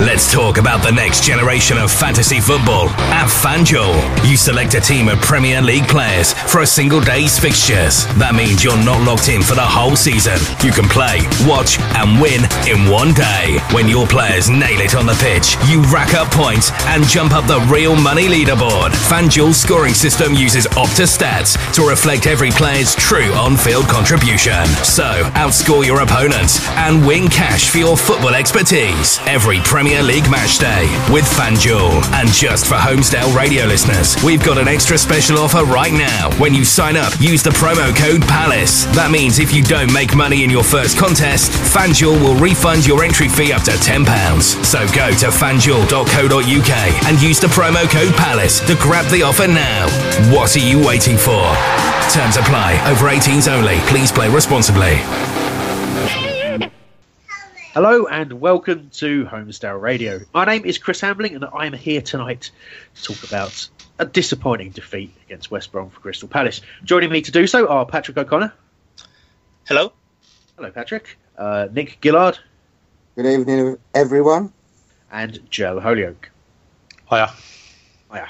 Let's talk about the next generation of fantasy football at FanDuel. You select a team of Premier League players for a single day's fixtures. That means you're not locked in for the whole season. You can play, watch, and win in one day. When your players nail it on the pitch, you rack up points and jump up the real money leaderboard. FanDuel's scoring system uses Opta stats to reflect every player's true on-field contribution. So, outscore your opponents and win cash for your football expertise. Every Premier League match day with FanDuel. And just for Holmesdale radio listeners, we've got an extra special offer right now. When you sign up, use the promo code PALACE. That means if you don't make money in your first contest, FanDuel will refund your entry fee up to £10. So go to fanduel.co.uk and use the promo code PALACE to grab the offer now. What are you waiting for? Terms apply. Over 18s only. Please play responsibly. Hello and welcome to Holmesdale Radio. My name is Chris Hambling and I am here tonight to talk about a disappointing defeat against West Brom for Crystal Palace. Joining me to do so are Patrick O'Connor. Hello. Hello, Patrick. Uh, Nick Gillard. Good evening, everyone. And Joe Holyoke. Hiya. Hiya.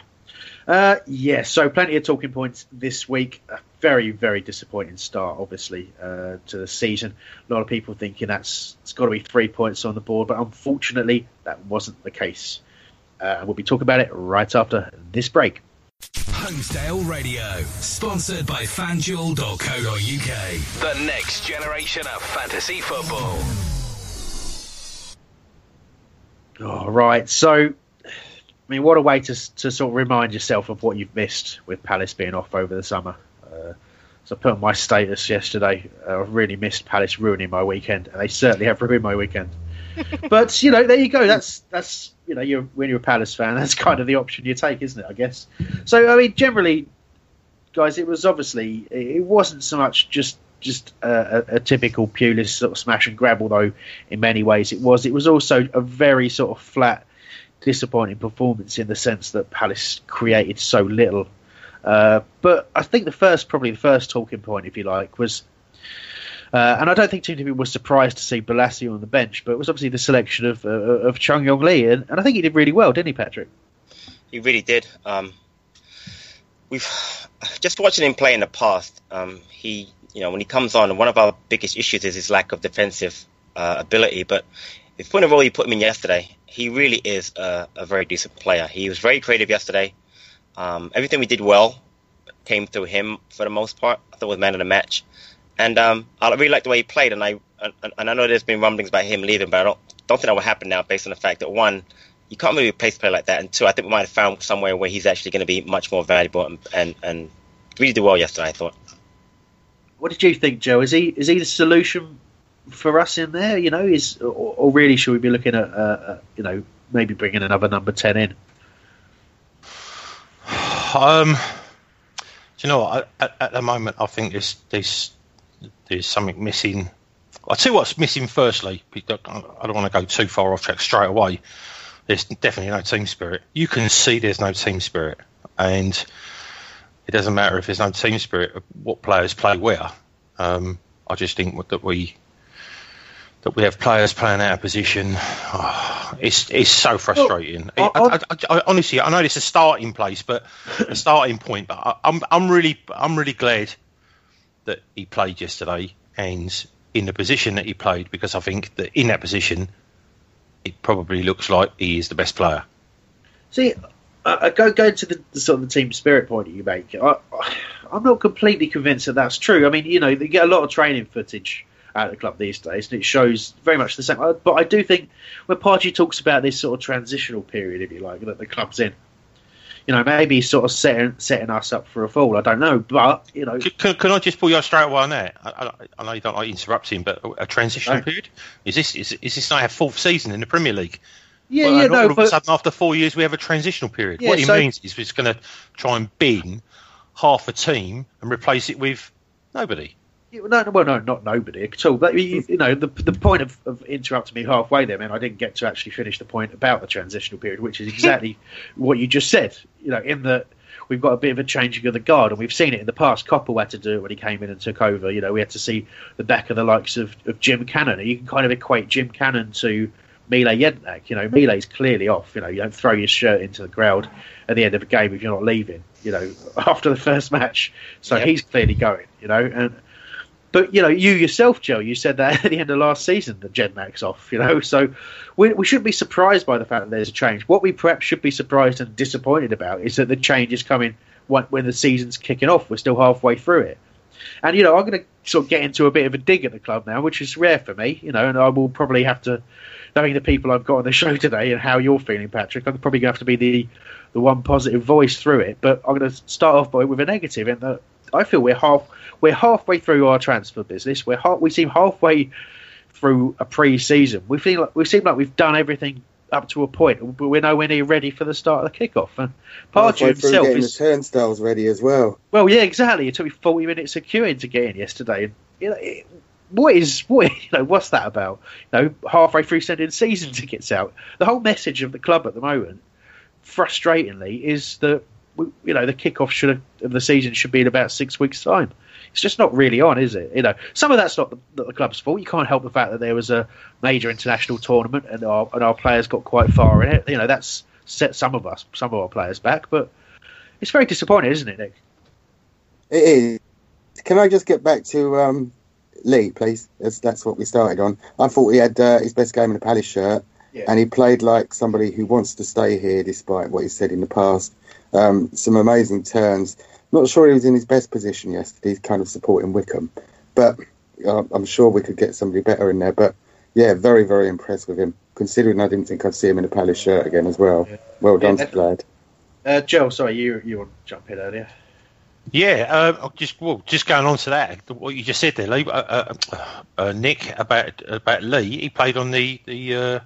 Uh, yeah, so plenty of talking points this week. A very, very disappointing start, obviously, uh, to the season. A lot of people thinking that's it's got to be three points on the board, but unfortunately, that wasn't the case. Uh, we'll be talking about it right after this break. Holmesdale Radio, sponsored by FanDuel.co.uk. The next generation of fantasy football. All right, so I mean, what a way to to sort of remind yourself of what you've missed with Palace being off over the summer. Uh, so I put on my status yesterday. Uh, I've really missed Palace ruining my weekend, and they certainly have ruined my weekend. but you know, there you go. That's that's you know, you're when you're a Palace fan, that's kind of the option you take, isn't it? I guess. So I mean, generally, guys, it was obviously it wasn't so much just just a, a, a typical Pulis sort of smash and grab, although in many ways it was. It was also a very sort of flat disappointing performance in the sense that Palace created so little. Uh, but I think the first, probably the first talking point, if you like, was, uh, and I don't think too many people were surprised to see Bolasie on the bench, but it was obviously the selection of uh, of Chung Yong Lee, and, and, I think he did really well, didn't he, Patrick? He really did. Um, we've just watching him play in the past. Um, he, you know, when he comes on, one of our biggest issues is his lack of defensive uh, ability. But the point of role you put him in yesterday, he really is a, a very decent player. He was very creative yesterday. Um, everything we did well came through him for the most part. I thought was man of the match, and um, I really like the way he played. And I and I know there's been rumblings about him leaving, but I don't don't think that will happen now, based on the fact that one, you can't really replace a player like that, and two, I think we might have found somewhere where he's actually going to be much more valuable and, and and really do well yesterday. I thought. What did you think, Joe? Is he is he the solution for us in there? You know, is or, or really should we be looking at uh, uh, you know maybe bringing another number ten in? Um, do you know what? At, at the moment, I think there's there's there's something missing. I'll tell you what's missing. Firstly, I don't want to go too far off track straight away. There's definitely no team spirit. You can see there's no team spirit, and it doesn't matter if there's no team spirit. What players play where. Um, I just think that we that we have players playing out of position. Oh, it's it's so frustrating. Well, I, I, I, honestly, I know it's a starting place, but a starting point. But I'm I'm really I'm really glad that he played yesterday and in the position that he played because I think that in that position it probably looks like he is the best player. See, uh, go go to the, the, sort of the team spirit point that you make. I, I'm not completely convinced that that's true. I mean, you know, they get a lot of training footage at the club these days, and it shows very much the same. Uh, but I do think when Pardew talks about this sort of transitional period, if you like, that the club's in, you know, maybe sort of setting setting us up for a fall. I don't know, but you know, can, can I just pull you straight away on that? I, I, I, know you don't like interrupting, but a transitional no. period is this is, is this now our fourth season in the Premier League? Yeah, well, yeah, no. All of but, a sudden, after four years, we have a transitional period. Yeah, what he so, means is he's going to try and bin half a team and replace it with nobody. No, well, no, not nobody at all. But you, you know, the the point of, of, interrupting me halfway there, man, I didn't get to actually finish the point about the transitional period, which is exactly what you just said. You know, in that we've got a bit of a changing of the guard, and we've seen it in the past. Coppell had to do it when he came in and took over. You know, we had to see the back of the likes of, of Jim Cannon. You can kind of equate Jim Cannon to Mile Jedinak. You know, Mile's clearly off. You know, you don't throw your shirt into the crowd at the end of a game if you're not leaving. You know, after the first match, so yep. he's clearly going. You know, and but you know, you yourself, Joe, you said that at the end of last season that Jed Jedinak's off. You know, so we, we shouldn't be surprised by the fact that there's a change. What we perhaps should be surprised and disappointed about is that the change is coming when, when the season's kicking off. We're still halfway through it, and you know, I'm going to sort of get into a bit of a dig at the club now, which is rare for me. You know, and I will probably have to, knowing the people I've got on the show today and how you're feeling, Patrick, I'm probably going to have to be the the one positive voice through it. But I'm going to start off by with a negative that I feel we're half we're halfway through our transfer business. We're half, we seem halfway through a pre-season. We feel like we seem like we've done everything up to a point, but we're nowhere near ready for the start of the kickoff. And Pardew himself is the turnstiles ready as well. Well, yeah, exactly. It took me forty minutes of queuing to get in yesterday. And, you know, it, what is what you know what's that about? You know, halfway through sending season mm. tickets out. The whole message of the club at the moment, frustratingly, is that you know the kickoff should have, of the season should be in about six weeks' time. It's just not really on, is it? You know, some of that's not the, not the club's fault. You can't help the fact that there was a major international tournament and our and our players got quite far in it. You know, that's set some of us, some of our players back. But it's very disappointing, isn't it, Nick? It is. Can I just get back to um, Lee, please? That's, that's what we started on. I thought he had uh, his best game in a Palace shirt, yeah. and he played like somebody who wants to stay here despite what he said in the past. Um, some amazing turns. Not sure he was in his best position yesterday, kind of supporting Wickham, but uh, I'm sure we could get somebody better in there. But yeah, very, very impressed with him, considering I didn't think I'd see him in a Palace shirt again as well. Yeah. Well done yeah, to Glad. Uh, Joe, sorry, you you want to jump in earlier? Yeah, uh, just well, just going on to that, what you just said there, Lee, uh, uh, uh Nick about about Lee. He played on the the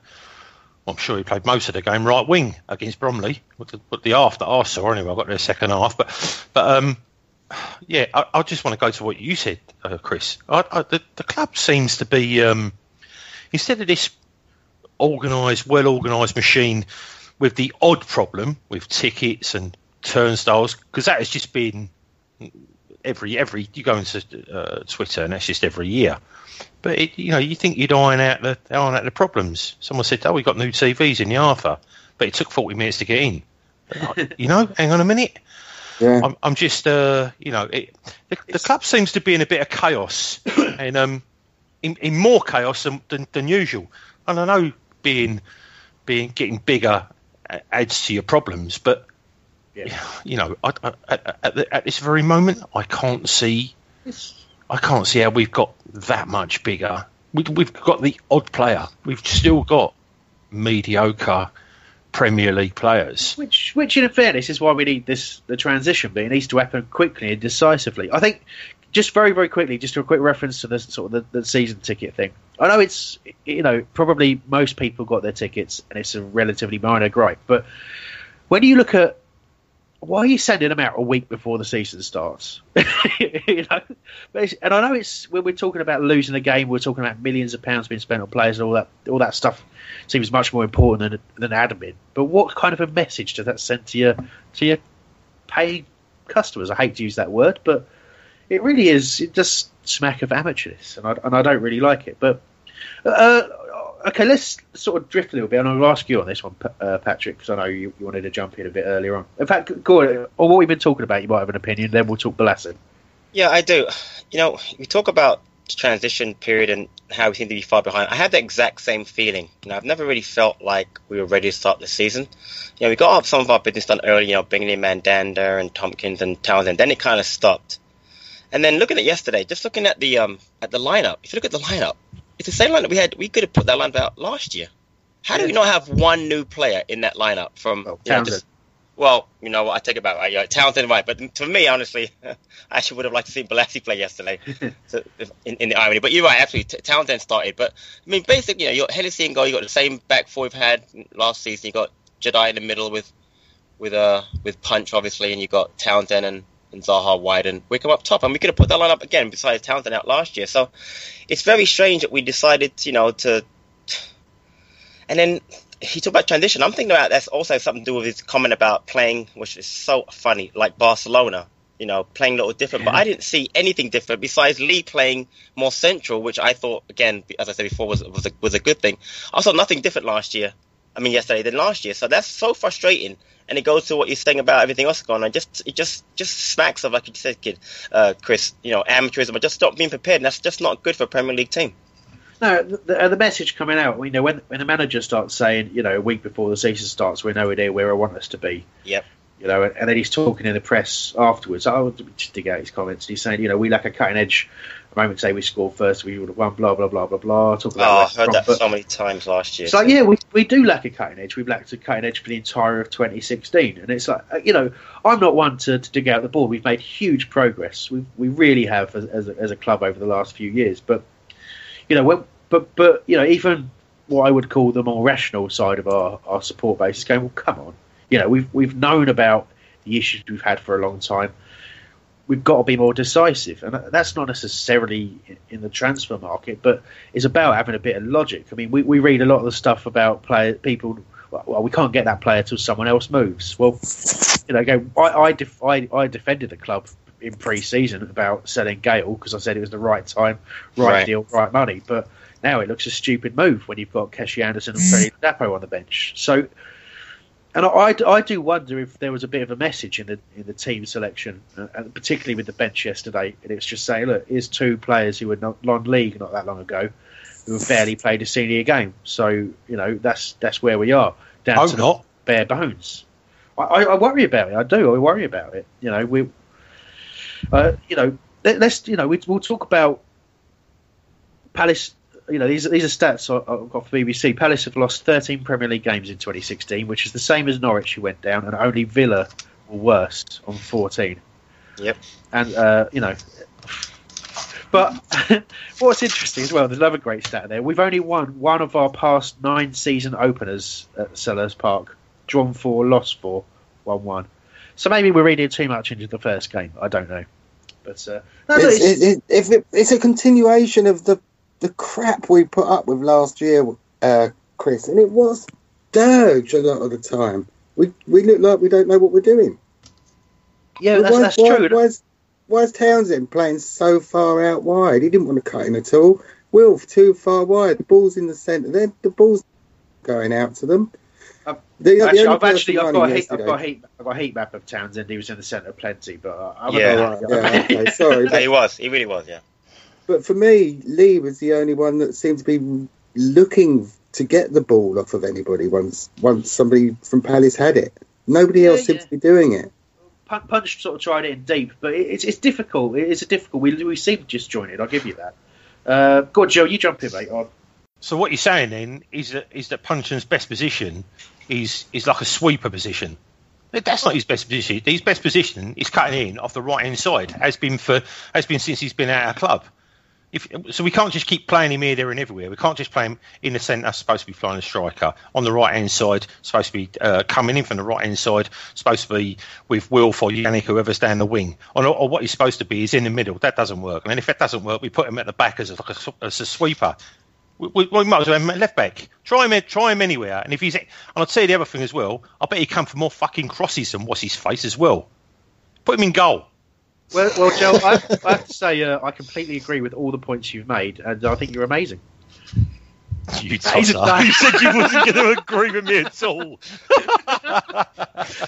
I'm sure he played most of the game right wing against Bromley. But the, the half that I saw, anyway, I got their second half. But, but um, yeah, I, I, just want to go to what you said, uh, Chris. I, I, the, the, club seems to be um, instead of this organised, well organised machine with the odd problem with tickets and turnstiles, because that has just been every every you go into uh, Twitter and that's just every year. But it, you know, you think you'd iron out the iron out the problems. Someone said, "Oh, we got new TVs in the Arthur," but it took forty minutes to get in. you know, hang on a minute. Yeah. I'm, I'm just, uh, you know, it, the, the, club seems to be in a bit of chaos, and um, in, in more chaos than, than, than usual. And I know being being getting bigger adds to your problems, but yeah. you know, I, I, at, at, at, this very moment, I can't see. It's, I can't see how we've got that much bigger. We, we've got the odd player. We've still got mediocre Premier League players. Which, which, in fairness, is why we need this the transition. But it needs to happen quickly and decisively. I think, just very, very quickly, just a quick reference to the sort of the, the season ticket thing. I know it's you know probably most people got their tickets and it's a relatively minor gripe, but when you look at why are you sending them out a week before the season starts? you know, and I know it's when we're talking about losing a game, we're talking about millions of pounds being spent on players and all that. All that stuff seems much more important than than admin. But what kind of a message does that send to your to your paying customers. I hate to use that word, but it really is. It just smack of amateurness, and I, and I don't really like it. But uh, okay, let's sort of drift a little bit, and I'll ask you on this one, uh, Patrick, because I know you, you, wanted to jump in a bit earlier on. In fact, go on, what we've been talking about, you might have an opinion. Then we'll talk Bolasie. Yeah, I do. You know, we talk about transition period and how we seem to be far behind. I had the exact same feeling. You know, I've never really felt like we were ready to start the season. You know, we got some of our business done early. You know, bringing in Mandanda and Tomkins and Townsend. Then it kind of stopped. And then looking at yesterday, just looking at the um at the lineup. If you look at the lineup, it's the same lineup we had. We could have put that lineup out last year. How do we not have one new player in that lineup from Oh, you know, just, well, you know what, I take it back. Right, yeah, Townsend, right? But to me, honestly, I actually would have liked to see Bolasie play yesterday. so, if- in, in the irony, but you're right. Actually, T- Townsend started. But I mean, basically, you know, you got Hennessy and goal. You got the same back four we've had last season. You got Jedi in the middle with with uh with Punch, obviously, and you got Townsend and, and Zaha wide and Wickham up top. And we could have put that line up again besides Townsend out last year. So it's very strange that we decided, you know, to. And then he talked about transition. I'm thinking about that's also something to do with his comment about playing, which is so funny, like Barcelona. You know, playing a little different. But I didn't see anything different besides Lee playing more central, which I thought, again, as I said before, was was a, was a good thing. I saw nothing different last year. I mean, yesterday than last year. So that's so frustrating. And it goes to what you're saying about everything else going on. Just it just just smacks of like you said, kid, uh, Chris. You know, amateurism, but just stop being prepared. And that's just not good for a Premier League team. No, the, the, the message coming out, you know, when when the manager starts saying, you know, a week before the season starts, we're nowhere near where I want us to be. Yep. You know, and, and then he's talking in the press afterwards. I would just dig out his comments. He's saying, you know, we lack a cutting edge. Moment say we scored first, we would have won. Blah blah blah blah blah. Talk Oh, about I West heard that so many times last year. It's like, yeah, we, we do lack a cutting edge. We've lacked a cutting edge for the entire of 2016. And it's like, uh, you know, I'm not one to, to dig out the ball. We've made huge progress. We, we really have as, as, a, as a club over the last few years. But, you know, when, but, but, you know, even what I would call the more rational side of our, our support base is going, well, come on. You know, we've, we've known about the issues we've had for a long time. We've got to be more decisive, and that's not necessarily in the transfer market, but it's about having a bit of logic. I mean, we, we read a lot of the stuff about player people. Well, we can't get that player till someone else moves. Well, you know, go. I I, def, I, I defended the club in pre-season about selling Gale because I said it was the right time, right, Right. deal, right money. But now it looks a stupid move when you've got Keshi Anderson and mm. Freddie Dapo on the bench. So, and I, I, I do wonder if there was a bit of a message in the in the team selection, uh, and particularly with the bench yesterday. And it's just saying, look, here's two players who were not non-league not that long ago, who have barely played a senior game. So you know that's that's where we are down Hope to not. bare bones. I, I, I worry about it. I do. I worry about it. You know, we, uh, you know, let, us you know, we, we'll talk about Palace. You know, these these are stats I- I've got for BBC. Palace have lost 13 Premier League games in 2016, which is the same as Norwich, who went down, and only Villa were worse on 14. Yep. And uh, you know, but what's interesting as well, there's another great stat there. We've only won one of our past nine season openers at Selhurst Park. Drawn four, lost four, won one. So maybe we're reading too much into the first game. I don't know. But uh, no, no, It's, it's- it, it, if it, it's a continuation of the the crap we put up with last year, uh, Chris, and it was dirge a lot of the time. We we look like we don't know what we're doing. yeah, that's, why, that's why, true. Why is, why is Townsend playing so far out wide? He didn't want to cut in at all. Wilf too far wide. The ball's in the centre. Then the ball's going out to them. I've- The- the Actually, only I've person actually I've got, a heat, I've got a heat I've got a heat map of Townsend. He was in the centre plenty, but uh, other Yeah. than right, yeah, okay, sorry. Yeah, he was. He really was. Yeah. But for me, Lee was the only one that seemed to be looking to get the ball off of anybody once once somebody from Palace had it. Nobody else Yeah, seems yeah. to be doing it. Punch sort of tried it in deep, but it's it's difficult. It is a difficult. We we seem disjointed. I'll give you that. Uh, go on, Joe. You jump in, mate. On. So what you're saying then is that is that Puncheon's best position is is like a sweeper position. But That's not his best position. His best position is cutting in off the right hand side. Has been for has been since he's been at our club. If, so we can't just keep playing him here, there, and everywhere. We can't just play him in the centre, supposed to be flying a striker. On the right hand side, supposed to be uh, coming in from the right hand side, supposed to be with Wilf or Yannick, whoever's down the wing. Or, or what he's supposed to be is in the middle. That doesn't work. And if that doesn't work, we put him at the back as a, like a, as a sweeper. We, we, we might as well have him at left back. Try him, try him anywhere. And if he's, and I'll tell you the other thing as well. I bet he come for more fucking crosses than what's his face as well. Put him in goal. Well, well, Joe, I, I have to say uh, I completely agree with all the points you've made, and I think you're amazing. You, He's a- you said you wasn't going to agree with me at all.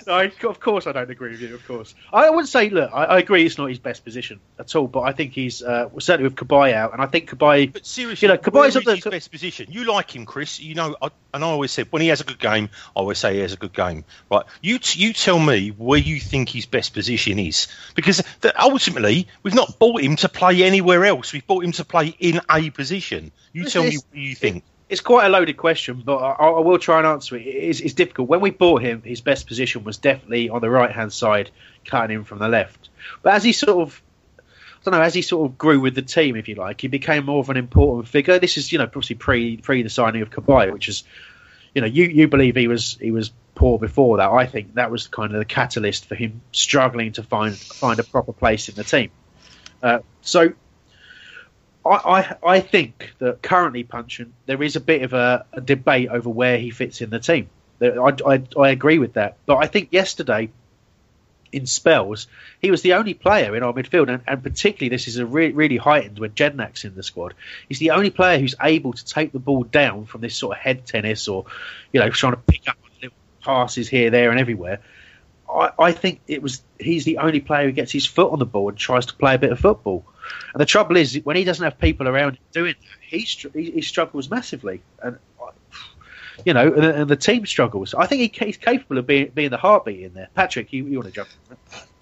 no, I- of course I don't agree with you. Of course, I would say, look, I, I agree it's not his best position at all, but I think he's uh, certainly with Cabaye out, and I think Cabaye. But seriously, You know, Cabaye's is at the- his best position. You like him, Chris. You know, I, and I always said when he has a good game, I always say he has a good game. Right? You t- you tell me where you think his best position is, because th- ultimately we've not bought him to play anywhere else. We've bought him to play in a position. You tell me what you think. It's quite a loaded question, but I, I will try and answer it. It's, it's difficult. When we bought him, his best position was definitely on the right hand side, cutting in from the left. But as he sort of, I don't know, as he sort of grew with the team, if you like, he became more of an important figure. This is, you know, obviously pre pre the signing of Cabaye, which is, you know, you, you believe he was he was poor before that. I think that was kind of the catalyst for him struggling to find find a proper place in the team. Uh, so I, I, I think that currently, Puncheon, there is a bit of a, a debate over where he fits in the team. I, I, I agree with that. But I think yesterday, in spells, he was the only player in our midfield, and, and particularly this is a re- really heightened when Jedinak's in the squad. He's the only player who's able to take the ball down from this sort of head tennis or, you know, trying to pick up little passes here, there, and everywhere. I, I think it was he's the only player who gets his foot on the ball and tries to play a bit of football. And the trouble is, when he doesn't have people around doing that, he, he struggles massively. And you know, and, and the team struggles. I think he, he's capable of being, being the heartbeat in there. Patrick, you, you want to jump?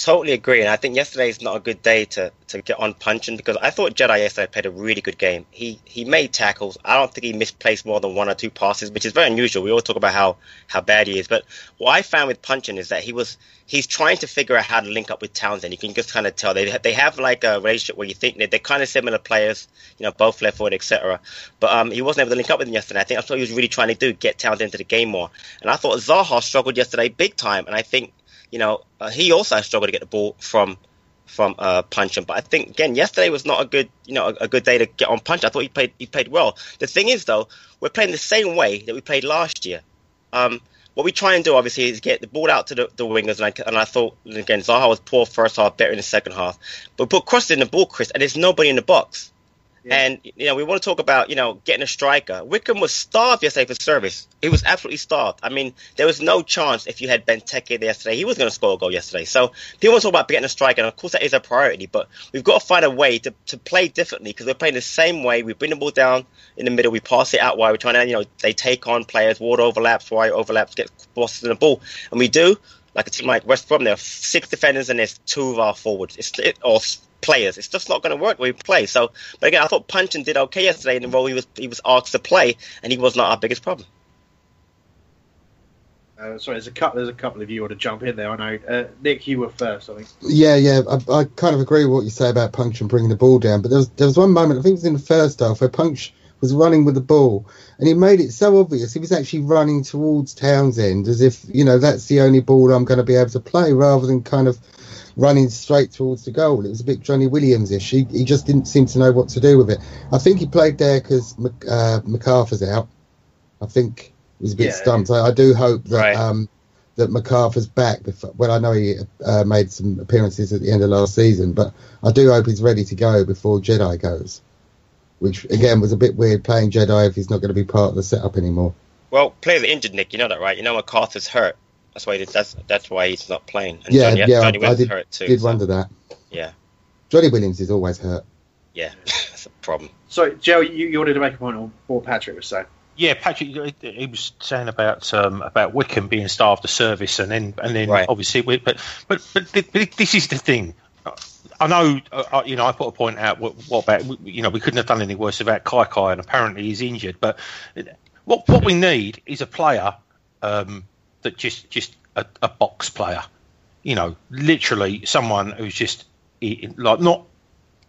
Totally agree, and I think yesterday is not a good day to, to get on Puncheon because I thought Jedi yesterday played a really good game. He he made tackles. I don't think he misplaced more than one or two passes, which is very unusual. We all talk about how, how bad he is, but what I found with Puncheon is that he was he's trying to figure out how to link up with Townsend. You can just kind of tell they they have like a relationship where you think that they're kind of similar players, you know, both left forward, etc. But um, he wasn't able to link up with him yesterday. I think that's what he was really trying to do, get Townsend into the game more. And I thought Zaha struggled yesterday big time, and I think you know, uh, he also struggled to get the ball from from uh, Punch. But I think again, yesterday was not a good, you know, a, a good day to get on Punch. I thought he played he played well. The thing is, though, we're playing the same way that we played last year. Um, what we try and do, obviously, is get the ball out to the, the wingers, and I, and I thought again, Zaha was poor first half, better in the second half. But put Cross in the ball, Chris, and there's nobody in the box. And you know, we want to talk about you know getting a striker. Wickham was starved yesterday for service. He was absolutely starved. I mean, there was no chance if you had Benteke yesterday, he was going to score a goal yesterday. So people want to talk about getting a striker, and of course that is a priority. But we've got to find a way to, to play differently because we're playing the same way. We bring the ball down in the middle, we pass it out wide. We're trying to you know they take on players, ward overlaps, wide overlaps, get bosses in the ball, and we do. Like a team like West Brom, there are six defenders and there's two of our forwards. It's it, or players. It's just not going to work when we play. So, but again, I thought Puncheon did okay yesterday in the role he was he was asked to play, and he was not our biggest problem. Uh, sorry, there's a couple. There's a couple of you want to jump in there. I know, uh, Nick, you were first. I think. Yeah, yeah, I, I kind of agree with what you say about Punch and bringing the ball down. But there was there was one moment, I think it was in the first half, where Punch was running with the ball, and he made it so obvious he was actually running towards Townsend, as if you know that's the only ball I'm going to be able to play, rather than kind of running straight towards the goal. It was a bit Johnny Williams-ish. He, he just didn't seem to know what to do with it. I think he played there because uh, MacArthur's out. I think he was a bit Yeah. stumped. I, I do hope that Right. um, that MacArthur's back. Before, well, I know he uh, made some appearances at the end of last season, but I do hope he's ready to go before Jedi goes. Which again was a bit weird playing Jedi if he's not going to be part of the setup anymore. Well, players are injured, Nick. You know that, right? You know MacArthur's hurt. That's why he, that's that's why he's not playing. And yeah, Johnny, yeah, Johnny I, I is did, hurt too. did so, wonder that. Yeah, Johnny Williams is always hurt. yeah, that's a problem. So, Joe, you, you wanted to make a point on what Patrick was saying. Yeah, Patrick, he- he was saying about um, about Wickham being starved of service, and then and then Right. obviously, we, but but but thi- thi- this is the thing. I know, uh, you know, I put a point out. What, what about you know we couldn't have done any worse about Kai Kai, and apparently he's injured. But what what we need is a player um, that just just a, a box player. You know, literally someone who's just i- like not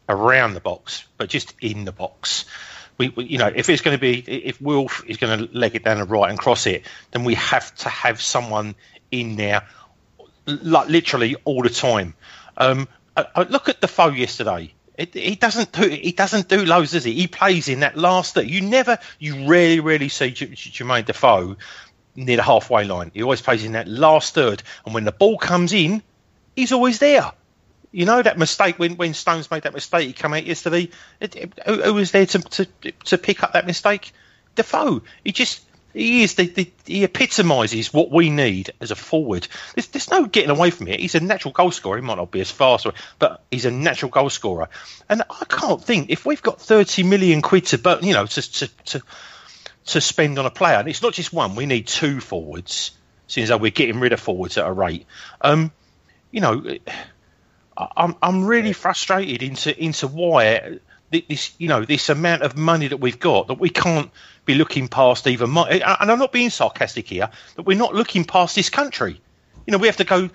around the box, but just in the box. We, we you know, if it's going to be, if Wilf is going to leg it down the right and cross it, then we have to have someone in there, like literally all the time. Um, I, I look at Defoe yesterday. It, he doesn't do he doesn't do loads, does he? He plays in that last that You never, you rarely, rarely see J- J- Jermaine Defoe near the halfway line. He always plays in that last third, and when the ball comes in, he's always there. You know that mistake when, when Stones made that mistake, he came out yesterday. It, it, who, who was there to, to to pick up that mistake? Defoe. He just he is the, the he epitomises what we need as a forward. There's, there's no getting away from it. He's a natural goal scorer. He might not be as fast, but he's a natural goal scorer. And I can't think if we've got 30 million quid to you know to to to, to spend on a player, and it's not just one. We need two forwards. Since we're getting rid of forwards at a rate, um, you know, I'm I'm really frustrated into into why this you know this amount of money that we've got that we can't be looking past even. And I'm not being sarcastic here, that we're not looking past this country. You know, we have to go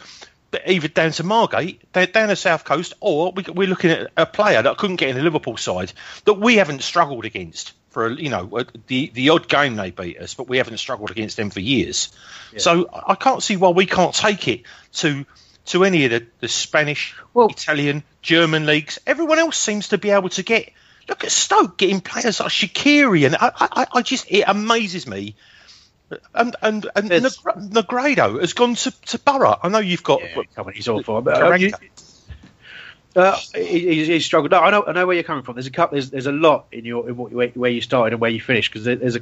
either down to Margate, down the south coast, or we're looking at a player that couldn't get in the Liverpool side that we haven't struggled against for you know the the odd game they beat us, but we haven't struggled against them for years. Yeah. So I can't see why we can't take it to to any of the, the Spanish, well, Italian, German leagues. Everyone else seems to be able to get. Look at Stoke getting players like Shaqiri, and I, I, I just it amazes me. And and and Negredo has gone to, to Borough. I know you've got. Yeah, on, he's awful. But, uh, you, uh, he, he, struggled. No, I know, I know where you're coming from. There's a couple. There's, there's a lot in your in what, where you started and where you finished because there's a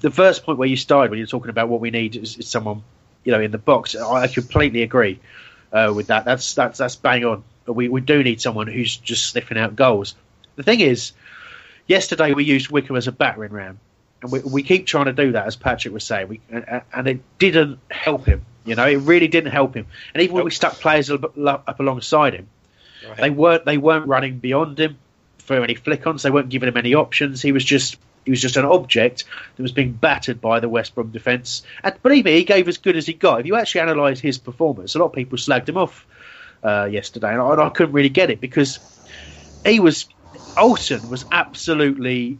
the first point where you started when you're talking about what we need is, is someone you know in the box. I completely agree uh, with that. That's that's that's bang on. We, we do need someone who's just sniffing out goals. The thing is, yesterday we used Wickham as a battering ram, and we, we keep trying to do that, as Patrick was saying, we, and, and it didn't help him. You know, it really didn't help him. And even when we stuck players up, up alongside him, right. they weren't they weren't running beyond him for any flick-ons. They weren't giving him any options. He was just he was just an object that was being battered by the West Brom defence. And believe me, he gave as good as he got. If you actually analyse his performance, a lot of people slagged him off uh, yesterday, and I, and I, couldn't really get it because he was. Olsson was absolutely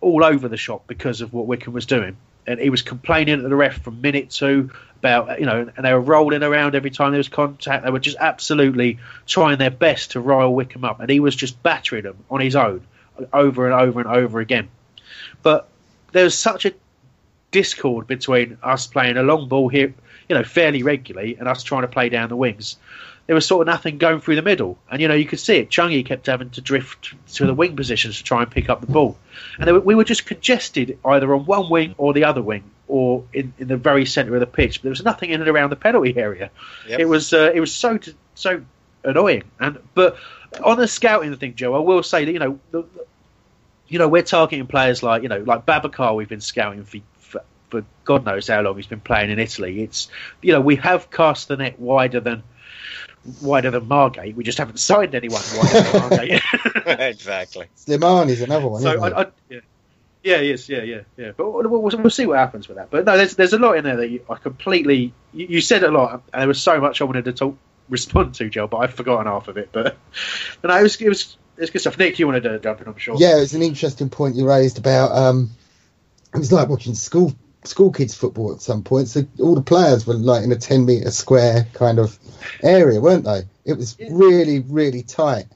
all over the shop because of what Wickham was doing. And he was complaining to the ref from minute two about, you know, and they were rolling around every time there was contact. They were just absolutely trying their best to rile Wickham up. And he was just battering them on his own over and over and over again. But there was such a discord between us playing a long ball here, you know, fairly regularly, and us trying to play down the wings. There was sort of nothing going through the middle, and you know you could see it. Chungy kept having to drift to the wing positions to try and pick up the ball, and were, we were just congested either on one wing or the other wing, or in, in the very centre of the pitch. But there was nothing in and around the penalty area. Yep. It was uh, it was so so annoying. And but on the scouting thing, Joe, I will say that you know the, you know, we're targeting players like you know, like Babacar. We've been scouting for, for, for God knows how long. He's been playing in Italy. It's you know, we have cast the net wider than wider than Margate. We just haven't signed anyone wider than Margate. exactly. Slimani is another one. So I, I, yeah. Yeah, yes, yeah, yeah, yeah. But we'll, we'll, we'll, see what happens with that. But no, there's there's a lot in there that you, I completely. You, you, said a lot, and there was so much I wanted to talk respond to, Joe, but I've forgotten half of it. But, but no, it was it was it's good stuff. Nick, you wanted to jump in, I'm sure. Yeah, it's an interesting point you raised about. Um, it was like watching school school kids football at some point. So all the players were like in a ten meter square kind of area, weren't they? It was really really tight,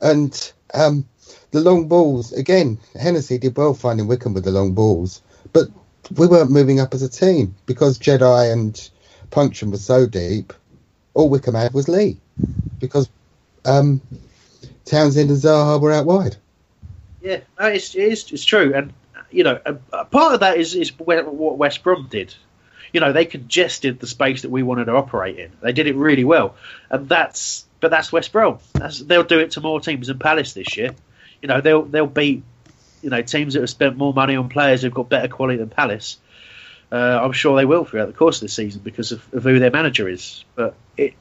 and um, the long balls again. Hennessy did well finding Wickham with the long balls, but we weren't moving up as a team because Jedi and Puncheon was so deep. All Wickham had was Lee because um, Townsend and Zaha were out wide. Yeah, no, it's, it's, it's true, and you know, a, a part of that is is what West Brom did. You know, they congested the space that we wanted to operate in. They did it really well, and that's but that's West Brom. That's, they'll do it to more teams than Palace this year. You know, they'll they'll beat you know teams that have spent more money on players who've got better quality than Palace. Uh, I'm sure they will throughout the course of the season because of, of who their manager is. But it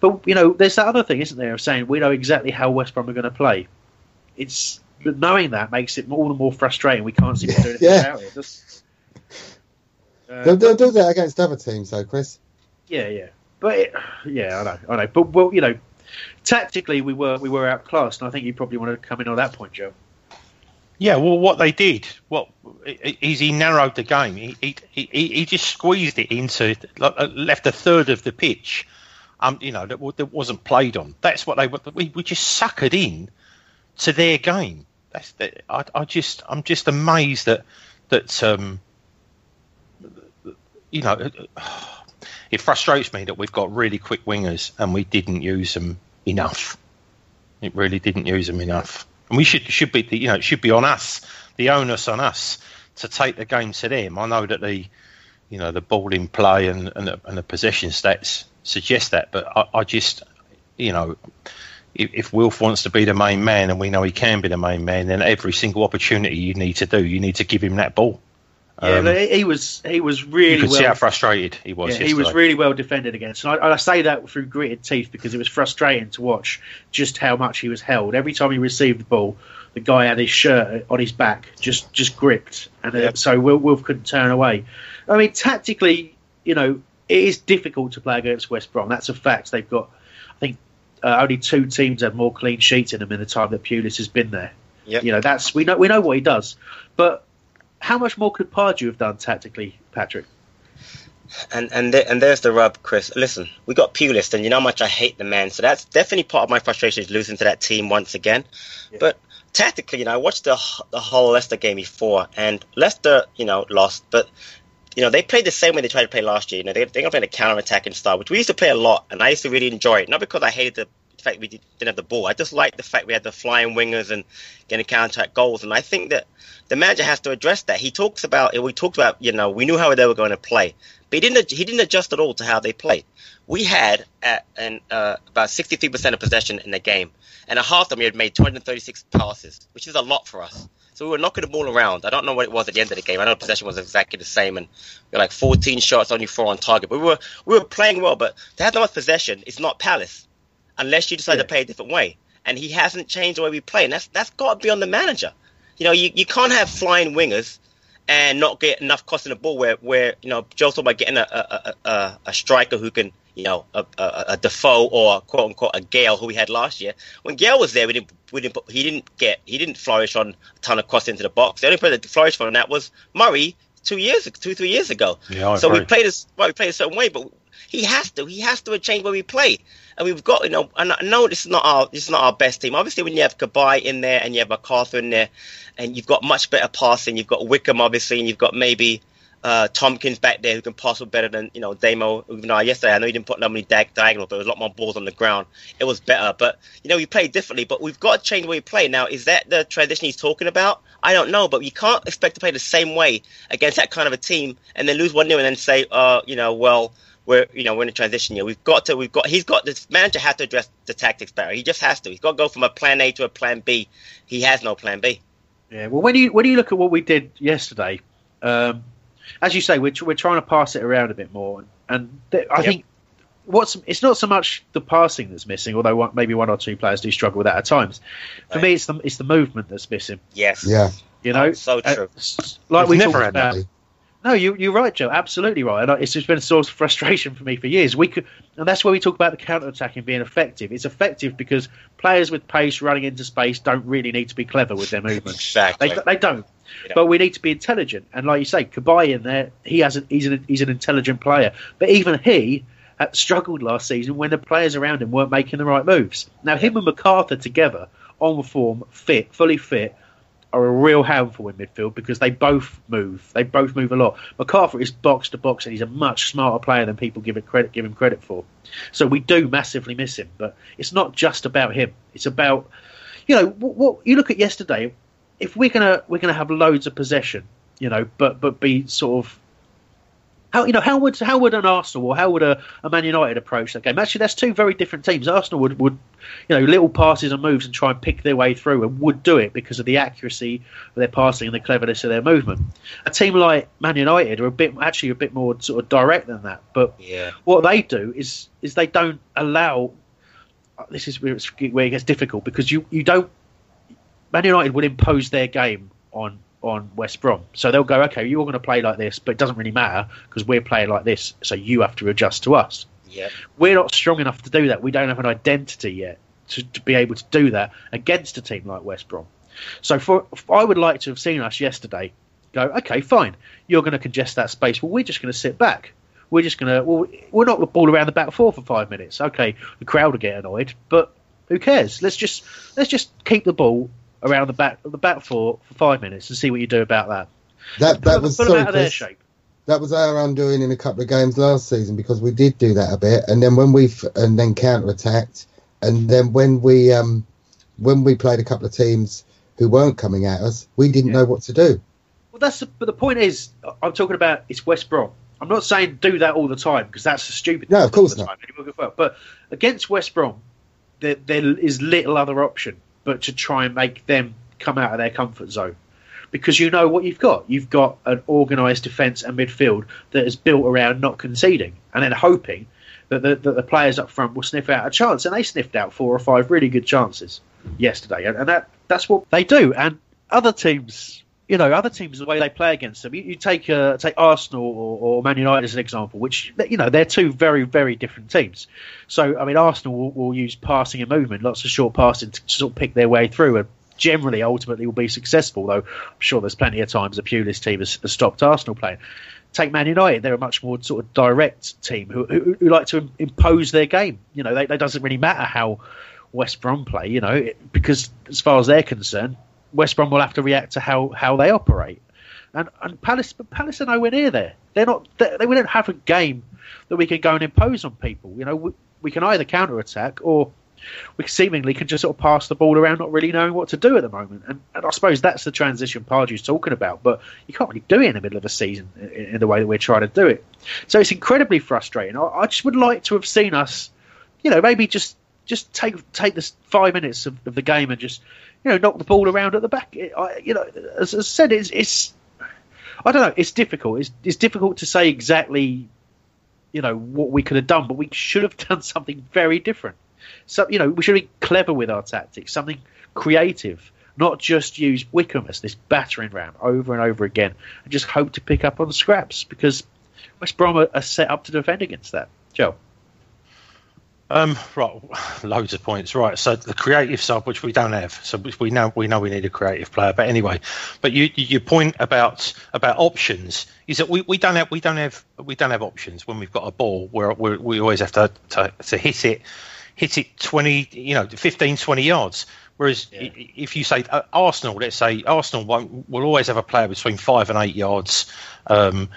but you know, there's that other thing, isn't there, of saying we know exactly how West Brom are going to play. It's knowing that makes it all the more frustrating. We can't seem to do anything yeah. about it. Just, uh, they'll, they'll, do that against other teams, though, Chris. Yeah, yeah, but it, yeah, I know, I know. But well, you know, tactically we were we were outclassed, and I think you probably want to come in on that point, Joe. Yeah, well, what they did, what is he narrowed the game. He he, he, he just squeezed it into left a third of the pitch um, you know, that, that wasn't played on. That's what they we we just suckered in to their game. That's that, I, I just I'm just amazed that that um, you know it frustrates me that we've got really quick wingers and we didn't use them enough. It really didn't use them enough, and we should should be you know it should be on us, the onus on us to take the game to them. I know that the you know the ball in play and and the, and the possession stats suggest that, but I, I just you know if, if Wilf wants to be the main man, and we know he can be the main man, then every single opportunity you need to do, you need to give him that ball. Yeah, Um, he was he was really you could well. see how frustrated he was. yeah, he was really well defended against. And I, I say that through gritted teeth because it was frustrating to watch just how much he was held. Every time he received the ball, the guy had his shirt on his back, just just gripped, and uh, so Wil- Wilf couldn't turn away. I mean, tactically, you know, it is difficult to play against West Brom. That's a fact. They've got, uh, only two teams have more clean sheets in them in the time that Pulis has been there. Yep. You know, that's we know we know what he does, but how much more could Pardew have done tactically, Patrick? And and there, and there's the rub, Chris. Listen, we got Pulis, and you know how much I hate the man. So that's definitely part of my frustration is losing to that team once again. But tactically, you know, I watched the the whole Leicester game before, and Leicester, you know, lost. But you know, they played the same way they tried to play last year. You know, they they're gonna play the counter attacking style, which we used to play a lot, and I used to really enjoy it. Not because I hated the fact we didn't have the ball. I just liked the fact we had the flying wingers and getting counter attack goals. And I think that the manager has to address that. He talks about we talked about you know we knew how they were going to play, but he didn't he didn't adjust at all to how they played. We had at an, uh, about 63% of possession in the game, and at half time we had made 236 passes, which is a lot for us. So we were knocking the ball around. I don't know what it was at the end of the game. I know possession was exactly the same, and we were like 14 shots, only four on target. But we were we were playing well. But to have that much possession, it's not Palace, unless you decide to play a different way. And he hasn't changed the way we play, and that's that's got to be on the manager. You know, you, you can't have flying wingers and not get enough cost in the ball. Where where you know Joe's talking about getting a, a, a, a striker who can you know a, a, a Defoe or quote unquote a Gale who we had last year. When Gale was there, we didn't we didn't he didn't get he didn't flourish on a ton of cost into the box. The only player that flourished on that was Murray two years two three years ago. Yeah, I so we agree. played this well, we played a certain way, but he has to he has to change where we play. And we've got you know and I know this is not our this is not our best team. Obviously when you have Cabaye in there and you have MacArthur in there and you've got much better passing, you've got Wickham obviously and you've got maybe uh, Tomkins back there who can pass better than you know Damo. Even though yesterday I know he didn't put that many diag- diagonal, but there was a lot more balls on the ground. It was better, but you know we played differently. But we've got to change the way we play now. Is that the transition he's talking about? I don't know, but you can't expect to play the same way against that kind of a team and then lose one 0 and then say, uh, you know, well. We're you know we're in a transition year. We've got to we've got he's got this manager has to address the tactics better. He just has to. He's got to go from a plan A to a plan B. He has no plan B. Yeah, well, when you when you look at what we did yesterday, um, as you say, we're we're trying to pass it around a bit more, and th- I Yep. think what's it's not so much the passing that's missing, although one, maybe one or two players do struggle with that at times. For Right. me, it's the it's the movement that's missing. Yes. Yeah. You know, Oh, so Uh, true. s- like We've we never talked had that. about. No, you, you're right, Joe. Absolutely right. And I- it's just been a source of frustration for me for years. We could, and that's where we talk about the counter attacking being effective. It's effective because players with pace running into space don't really need to be clever with their movements. Exactly. They, they don't. But we need to be intelligent. And like you say, Cabaye in there, he has an, he's an he's an intelligent player. But even he uh, struggled last season when the players around him weren't making the right moves. Now him and MacArthur together on form, fit, fully fit, are a real handful in midfield because they both move. They both move a lot. MacArthur is box to box and he's a much smarter player than people give it credit give him credit for. So we do massively miss him. But it's not just about him. It's about you know what, what you look at yesterday. If we're gonna we're gonna have loads of possession, you know, but but be sort of how you know how would how would an Arsenal or how would a, a Man United approach that game? Actually, that's two very different teams. Arsenal would, would you know little passes and moves and try and pick their way through and would do it because of the accuracy of their passing and the cleverness of their movement. A team like Man United are a bit actually a bit more sort of direct than that. But Yeah. what they do is is they don't allow. This is where, where it gets difficult because you you don't. Man United would impose their game on on West Brom, so they'll go, okay, you're going to play like this, but it doesn't really matter because we're playing like this, so you have to adjust to us. Yeah. We're not strong enough to do that. We don't have an identity yet to, to be able to do that against a team like West Brom. So for I would like to have seen us yesterday go, okay, fine, you're going to congest that space. Well, we're just going to sit back. We're just going to, well, we're not the ball around the back four for five minutes. Okay, the crowd will get annoyed, but who cares? Let's just let's just keep the ball around the back the back four for five minutes and see what you do about that. That that them- was put sorry, out of their Chris. shape. that was our undoing in a couple of games last season because we did do that a bit, and then when we and then counter attacked, and then when we um when we played a couple of teams who weren't coming at us, we didn't Yeah. know what to do. Well, that's the, but the point is, I'm talking about it's West Brom. I'm not saying do that all the time because that's a stupid. No, of course not. time. But against West Brom, there, there is little other option but to try and make them come out of their comfort zone. Because you know what you've got. You've got an organised defence and midfield that is built around not conceding and then hoping that the, that the players up front will sniff out a chance. And they sniffed out four or five really good chances yesterday. And, and that that's what they do. And other teams, you know, other teams, the way they play against them, you, you take uh, take Arsenal or, or Man United as an example, which, you know, they're two very, very different teams. So, I mean, Arsenal will, will use passing and movement, lots of short passing to sort of pick their way through and generally, ultimately, will be successful, though I'm sure there's plenty of times a Pulis team has, has stopped Arsenal playing. Take Man United; they're a much more sort of direct team who, who, who like to impose their game. You know, it doesn't really matter how West Brom play. You know, it, because as far as they're concerned, West Brom will have to react to how, how they operate. And and Palace, but Palace are nowhere near there. They're not. They, they we don't have a game that we can go and impose on people. You know, we, we can either counter attack or we seemingly can just sort of pass the ball around, not really knowing what to do at the moment. And, and I suppose that's the transition Pardew's talking about. But you can't really do it in the middle of a season in, in the way that we're trying to do it. So it's incredibly frustrating. I, I just would like to have seen us, you know, maybe just just take take this five minutes of, of the game and just you know knock the ball around at the back. I, you know, as I said, it's it's I don't know. It's difficult. It's it's difficult to say exactly, you know, what we could have done, but we should have done something very different. So you know, we should be clever with our tactics, something creative, not just use Wickham as this battering ram over and over again, and just hope to pick up on scraps because West Brom are, are set up to defend against that. Joe. Um, right, loads of points. Right, so the creative side, which we don't have, so we know we know we need a creative player. But anyway, but you, your point about about options is that we, we don't have we don't have we don't have options when we've got a ball where we we always have to, to to hit it hit it 20 you know 15 20 yards whereas i if you say uh, arsenal let's say arsenal won't, will always have a player between 5 and 8 yards um,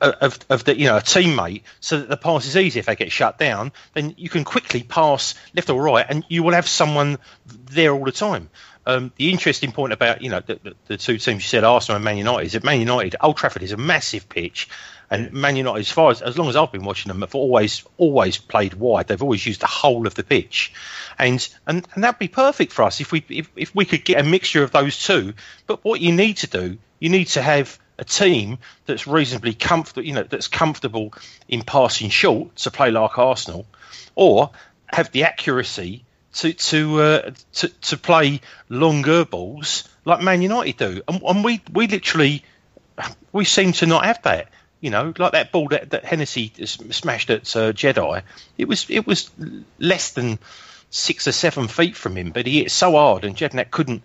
of, of the you know a teammate so that the pass is easy. If they get shut down then you can quickly pass left or right and you will have someone there all the time um, the interesting point about you know the, the, the two teams you said Arsenal and Man United is that Man United Old Trafford is a massive pitch and Man United, as far as as long as I've been watching them, have always always played wide. They've always used the whole of the pitch, and and, and that'd be perfect for us if we if, if we could get a mixture of those two. But what you need to do, you need to have a team that's reasonably comfortable, you know, that's comfortable in passing short to play like Arsenal, or have the accuracy to to uh, to to play longer balls like Man United do, and, and we we literally we seem to not have that. You know, like that ball that, that Hennessy smashed at uh, Jedi. It was it was less than six or seven feet from him, but he hit so hard, and Jedinak couldn't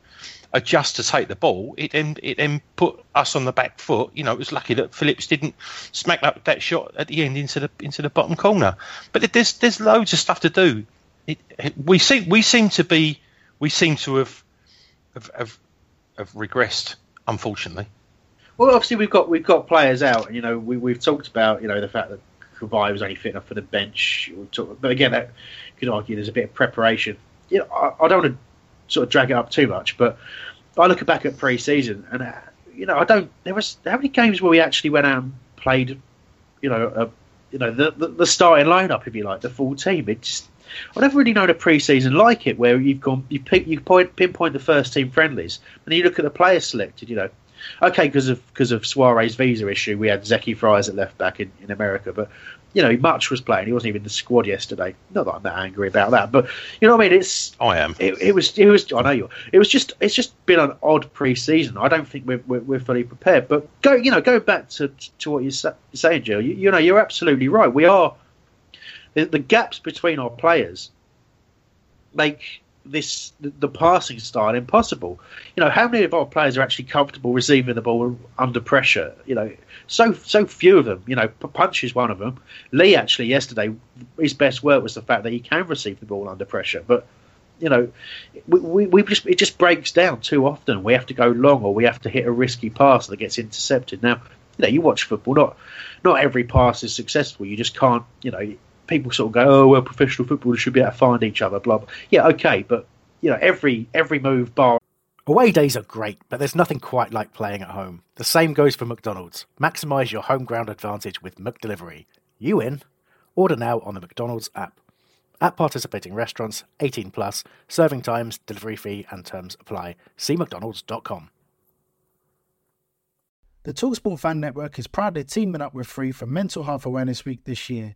adjust to take the ball. It then it then put us on the back foot. You know, it was lucky that Phillips didn't smack up that shot at the end into the into the bottom corner. But there's there's loads of stuff to do. It, it- we seem we seem to be we seem to have have, have, have regressed, unfortunately. Well, obviously we've got we've got players out. And you know, we we've talked about you know the fact that Cabaye was only fit enough for the bench. We've but again, that you could argue there's a bit of preparation. You know, I, I don't want to sort of drag it up too much, but I look back at pre-season and uh, you know I don't. There was how many games where we actually went out and played, you know, a, you know the, the the starting lineup if you like, the full team. It just I've never really known a pre-season like it, where you've gone, you pick, you point, pinpoint the first team friendlies, and then you look at the players selected. You know, okay, because of because of Souaré's visa issue, we had Zeki Fryers at left back in, in America, but you know, Mutch was playing. He wasn't even in the squad yesterday. Not that I'm that angry about that, but you know what I mean. It's I am. it, it was it was I know you. It was just it's just been an odd pre-season. I don't think we're, we're, we're fully prepared. But go you know go back to to what you're saying, Jill. You, you know you're absolutely right. We are the, the gaps between our players make this the, passing style impossible. You know how many of our players are actually comfortable receiving the ball under pressure? You know so so few of them. You know Punch is one of them. Lee actually yesterday his best work was the fact that he can receive the ball under pressure, but you know, we, we, we just it just breaks down too often. We have to go long, or we have to hit a risky pass that gets intercepted. Now, you know, you watch football. Not not every pass is successful. You just can't. You know, people sort of go, "Oh, well, professional footballers should be able to find each other." Blah blah. Yeah, okay, but you know, every every move bar. Away days are great, but there's nothing quite like playing at home. The same goes for McDonald's. Maximise your home ground advantage with McDelivery. You in? Order now on the McDonald's app. At participating restaurants, 18 plus, serving times, delivery fee, and terms apply. See McDonald's.com. The Talksport Fan Network is proudly teaming up with Free for Mental Health Awareness Week this year.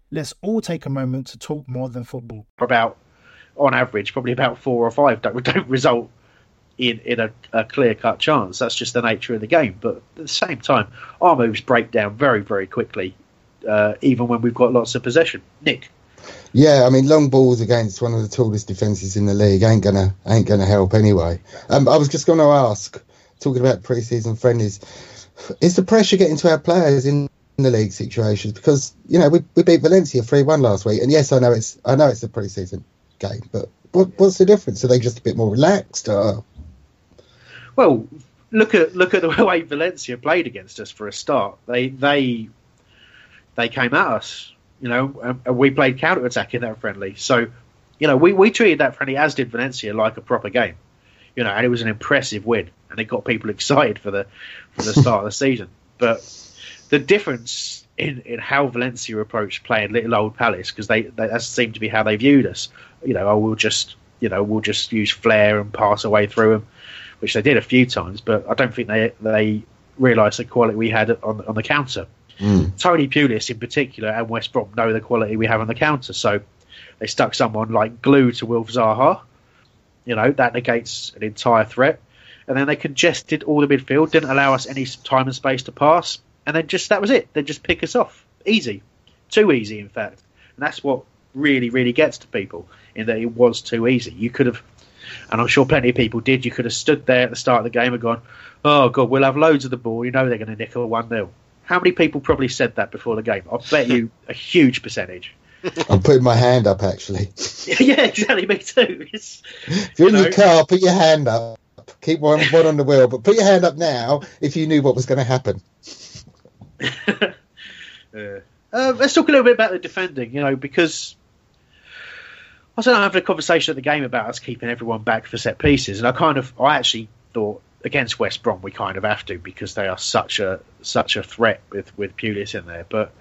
Let's all take a moment to talk more than football. About, on average, probably about four or five don't, don't result in, in a, a clear cut chance. That's just the nature of the game. But at the same time, our moves break down very, very quickly, uh, even when we've got lots of possession. Nick. Yeah, I mean, long balls against one of the tallest defences in the league ain't gonna ain't gonna help anyway. Um, I was just going to ask, talking about pre-season friendlies, is the pressure getting to our players in the league situations? Because you know we, we beat Valencia three one last week, and yes, I know it's I know it's a pre-season game, but what, what's the difference? Are they just a bit more relaxed? Or? Well, look at look at the way Valencia played against us for a start. They they they came at us, you know, and we played counter attack in that friendly. So, you know, we, we treated that friendly as did Valencia like a proper game, you know, and it was an impressive win, and it got people excited for the for the start of the season. But the difference in, in how Valencia approached playing Little Old Palace because they, they that seemed to be how they viewed us. You know, oh, we'll just you know we'll just use flair and pass away through them which they did a few times, but I don't think they they realised the quality we had on on the counter. Mm. Tony Pulis in particular and West Brom know the quality we have on the counter, so they stuck someone like glue to Wilf Zaha. You know that negates an entire threat, and then they congested all the midfield, didn't allow us any time and space to pass, and then just that was it. They just pick us off, easy, too easy, in fact, and that's what really really gets to people in that it was too easy. You could have and I'm sure plenty of people did. You could have stood there at the start of the game and gone, "Oh God, we'll have loads of the ball. You know they're going to nick a one 0 How many people probably said that before the game? I bet you a huge percentage. I'm putting my hand up actually. yeah, exactly. Me too. It's, if you're you in know, your car, put your hand up. Keep one, one on the wheel, but put your hand up now if you knew what was going to happen. uh, let's talk a little bit about the defending. You know, because I was having a conversation at the game about us keeping everyone back for set pieces, and I kind of, I actually thought against West Brom we kind of have to because they are such a such a threat with with Pulis in there. But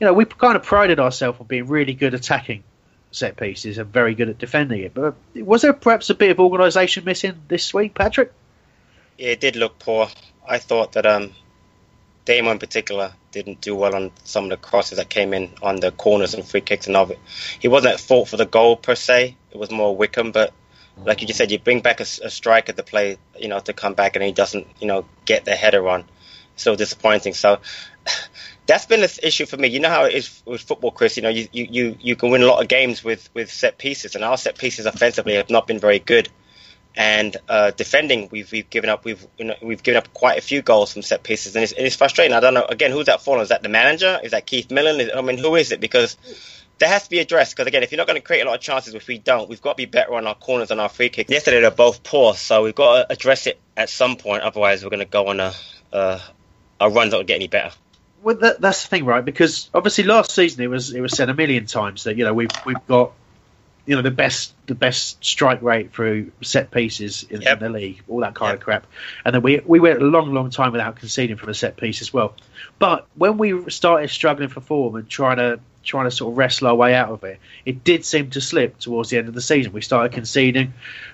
you know, we kind of prided ourselves on being really good attacking set pieces and very good at defending it. But was there perhaps a bit of organisation missing this week, Patrick? Yeah, it did look poor. I thought that um, Damo in particular didn't do well on some of the crosses that came in on the corners and free kicks and all of it. He wasn't at fault for the goal per se. It was more Wickham, but like you just said, you bring back a, a striker to play, you know, to come back and he doesn't, you know, get the header on. So disappointing. So that's been an issue for me. You know how it is with football, Chris. You know, you, you, you can win a lot of games with, with set pieces, and our set pieces offensively have not been very good and uh, defending, we've we've given up we've you know, we've given up quite a few goals from set pieces, and it's, it's frustrating. I don't know again who's that for? Is that the manager? Is that Keith Millen? Is, I mean, who is it? Because that has to be addressed. Because again, if you're not going to create a lot of chances, which we don't, we've got to be better on our corners and our free kicks. Yesterday they're both poor, so we've got to address it at some point. Otherwise, we're going to go on a a, a run that will get any better. Well, that, that's the thing, right? Because obviously last season it was it was said a million times that you know we've we've got you know the best the best strike rate through set pieces in, yep. in the league, all that kind yep. of crap. And then we we went a long, long time without conceding from a set piece as well. But when we started struggling for form and trying to trying to sort of wrestle our way out of it, it did seem to slip towards the end of the season. We started conceding,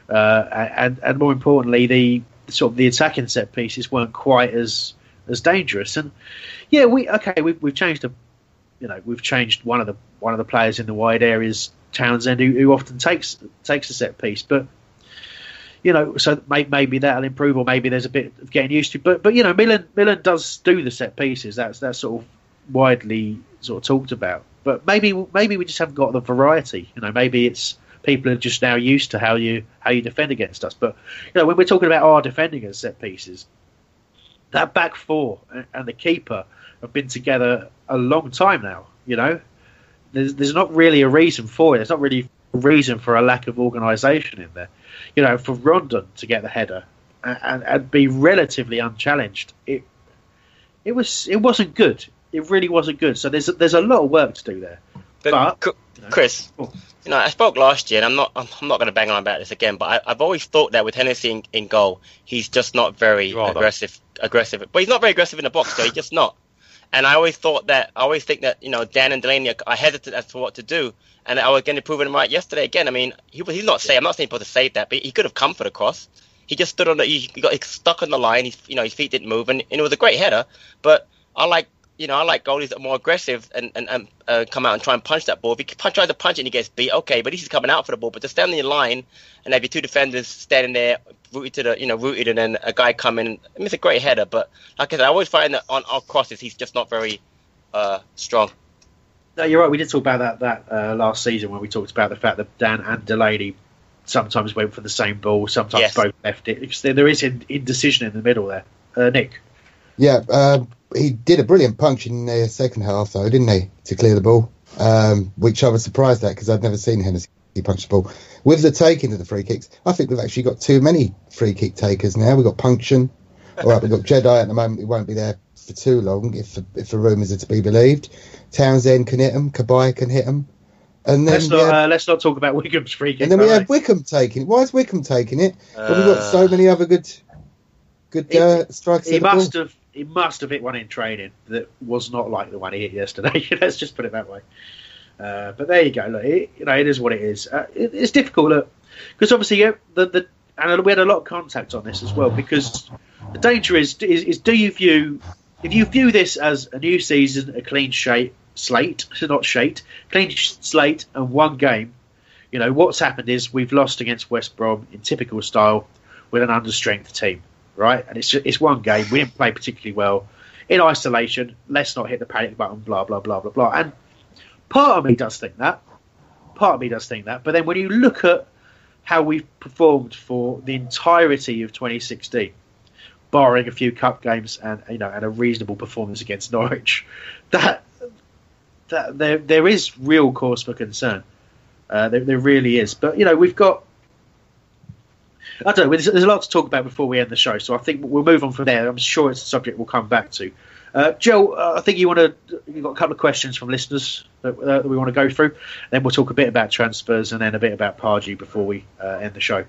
uh, and and more importantly, the sort of the attacking set pieces weren't quite as as dangerous. And yeah, we okay, we, we've changed a, you know, we've changed one of the one of the players in the wide areas Townsend, who, who often takes takes a set piece, but you know, so maybe that'll improve, or maybe there's a bit of getting used to. But but you know, Millen Millen does do the set pieces. That's that's sort of widely sort of talked about. But maybe maybe we just haven't got the variety. You know, maybe it's people are just now used to how you how you defend against us. But you know, when we're talking about our defending as set pieces, that back four and the keeper have been together a long time now. You know, there's there's not really a reason for it. There's not really a reason for a lack of organisation in there. You know, for Rondon to get the header and, and, and be relatively unchallenged, it it was it wasn't good. It really wasn't good. So there's there's a lot of work to do there. But, but Chris, oh. you know, I spoke last year, and I'm not I'm, I'm not going to bang on about this again, but I, have always thought that with Hennessy in, in goal, he's just not very aggressive. Aggressive, but he's not very aggressive in the box, so he's just not. And I always thought that I always think that you know Dann and Delaney are hesitant as to what to do, and I was going to prove him right yesterday again. I mean, he he's not saying I'm not saying supposed to save that, but he could have come for the cross. He just stood on the he got stuck on the line. He's you know his feet didn't move, and, and it was a great header. But I like you know, I like goalies that are more aggressive and, and, and uh, come out and try and punch that ball. If he punch, tries to punch it and he gets beat, okay, but he's coming out for the ball. But to stand in your line and have your two defenders standing there, rooted to the, you know, rooted, and then a guy coming, I mean, it's a great header. But like I said, I always find that on our crosses, he's just not very uh, strong. No, you're right. We did talk about that that uh, last season when we talked about the fact that Dann and Delaney sometimes went for the same ball, sometimes yes. both left it. Because there, there is indecision in the middle there. Uh, Nick. Yeah, uh, he did a brilliant punch in the second half, though, didn't he, to clear the ball? Um, which I was surprised at because I'd never seen Hennessy punch the ball. With the taking of the free kicks, I think we've actually got too many free kick takers now. We've got Puncheon. All right, we've got Jedi at the moment. He won't be there for too long if if the rumours are to be believed. Townsend can hit him. Cabaye can hit him. And then let's not, have, uh, let's not talk about Wickham's free kick. And then we have Wickham taking it. Why is Wickham taking it? Uh, well, we've got so many other good good uh, strikes. He must ball. have he must have hit one in training that was not like the one he hit yesterday. Let's just put it that way. Uh, but there you go. Look, it, you know, it is what it is. Uh, it, it's difficult because obviously yeah, the the and we had a lot of contact on this as well because the danger is, is, is do you view if you view this as a new season, a clean slate, not shate, clean slate, and one game. You know what's happened is we've lost against West Brom in typical style with an understrength team right? And it's just, it's one game. We didn't play particularly well in isolation. Let's not hit the panic button. Blah blah blah blah blah. And part of me does think that. Part of me does think that. But then when you look at how we've performed for the entirety of 2016, barring a few cup games and you know and a reasonable performance against Norwich, that that there there is real cause for concern. Uh, there, there really is. But you know we've got I don't know. There's, there's, a lot to talk about before we end the show, so I think we'll move on from there. I'm sure it's a subject we'll come back to. Uh, Joe, uh, I think you want to. You've got a couple of questions from listeners that, uh, that, we want to go through. Then we'll talk a bit about transfers and then a bit about Pardew before we uh, end the show.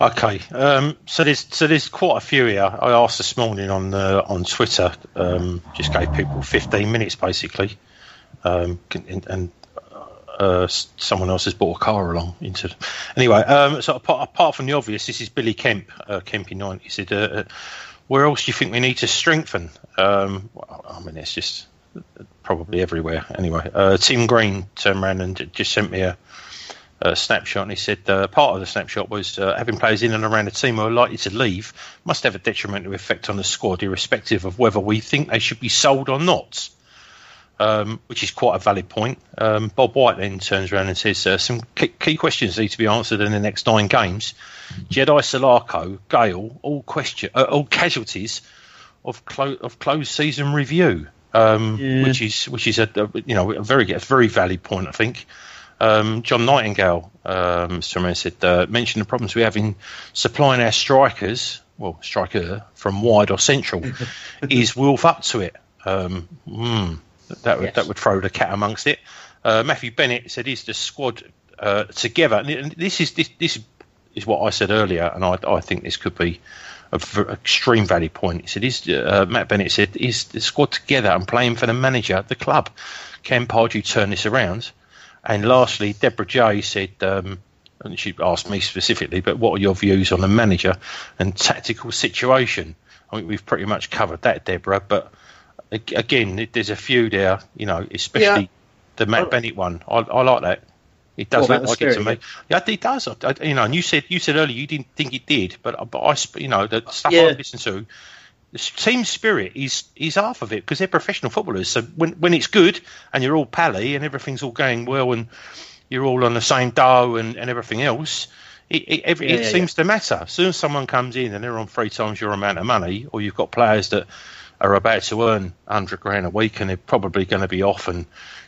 Okay, um, so there's so there's quite a few here. I asked this morning on uh, on Twitter. Um, just gave people 15 minutes basically, um, and, and uh, someone else has bought a car along into. Anyway, um, so apart, apart, from the obvious, this is Billy Kemp, uh, Kempy Nine. He said, uh, uh, "Where else do you think we need to strengthen?" Um, I mean, it's just probably everywhere. Anyway, uh, Tim Green turned around and just sent me a, a snapshot, and he said uh, part of the snapshot was uh, having players in and around the team who are likely to leave must have a detrimental effect on the squad, irrespective of whether we think they should be sold or not um, which is quite a valid point. Um, Bob White then turns around and says uh, some key, key, questions need to be answered in the next nine games. Jedi Salako, Gayle, all question, uh, all casualties of clo- of closed season review, um, yeah. which is which is a, a, you know a very a very valid point, I think. Um, John Nightingale, um, said, uh, mentioned the problems we have in supplying our strikers, well, striker from wide or central. is Wolf up to it? Um, hmm. That would yes. that would throw the cat amongst it. Uh, Matthew Bennett said, "Is the squad uh, together?" And this is this, this is what I said earlier, and I, I think this could be an extreme value point. He said, "Is uh, Matt Bennett said is the squad together and playing for the manager, the club? Can Pardew turn this around?" And lastly, Deborah J said. Um, and she asked me specifically, but what are your views on the manager and tactical situation? I think we've pretty much covered that, Deborah. But again, there's a few there, you know, especially yeah. the Matt oh. Bennett one. I, I, like that. It does look like it to me. Yeah, it does. I, you know, and you said you said earlier you didn't think it did, but but I, you know, the stuff yeah. I listened to, the team spirit is is half of it because they're professional footballers. So when when it's good and you're all pally and everything's all going well and you're all on the same dough and, and everything else, it, it, every, Yeah, it yeah, seems to matter. As soon as someone comes in and they're on three times your amount of money, or you've got players that are about to earn hundred grand a week and they're probably going to be off, and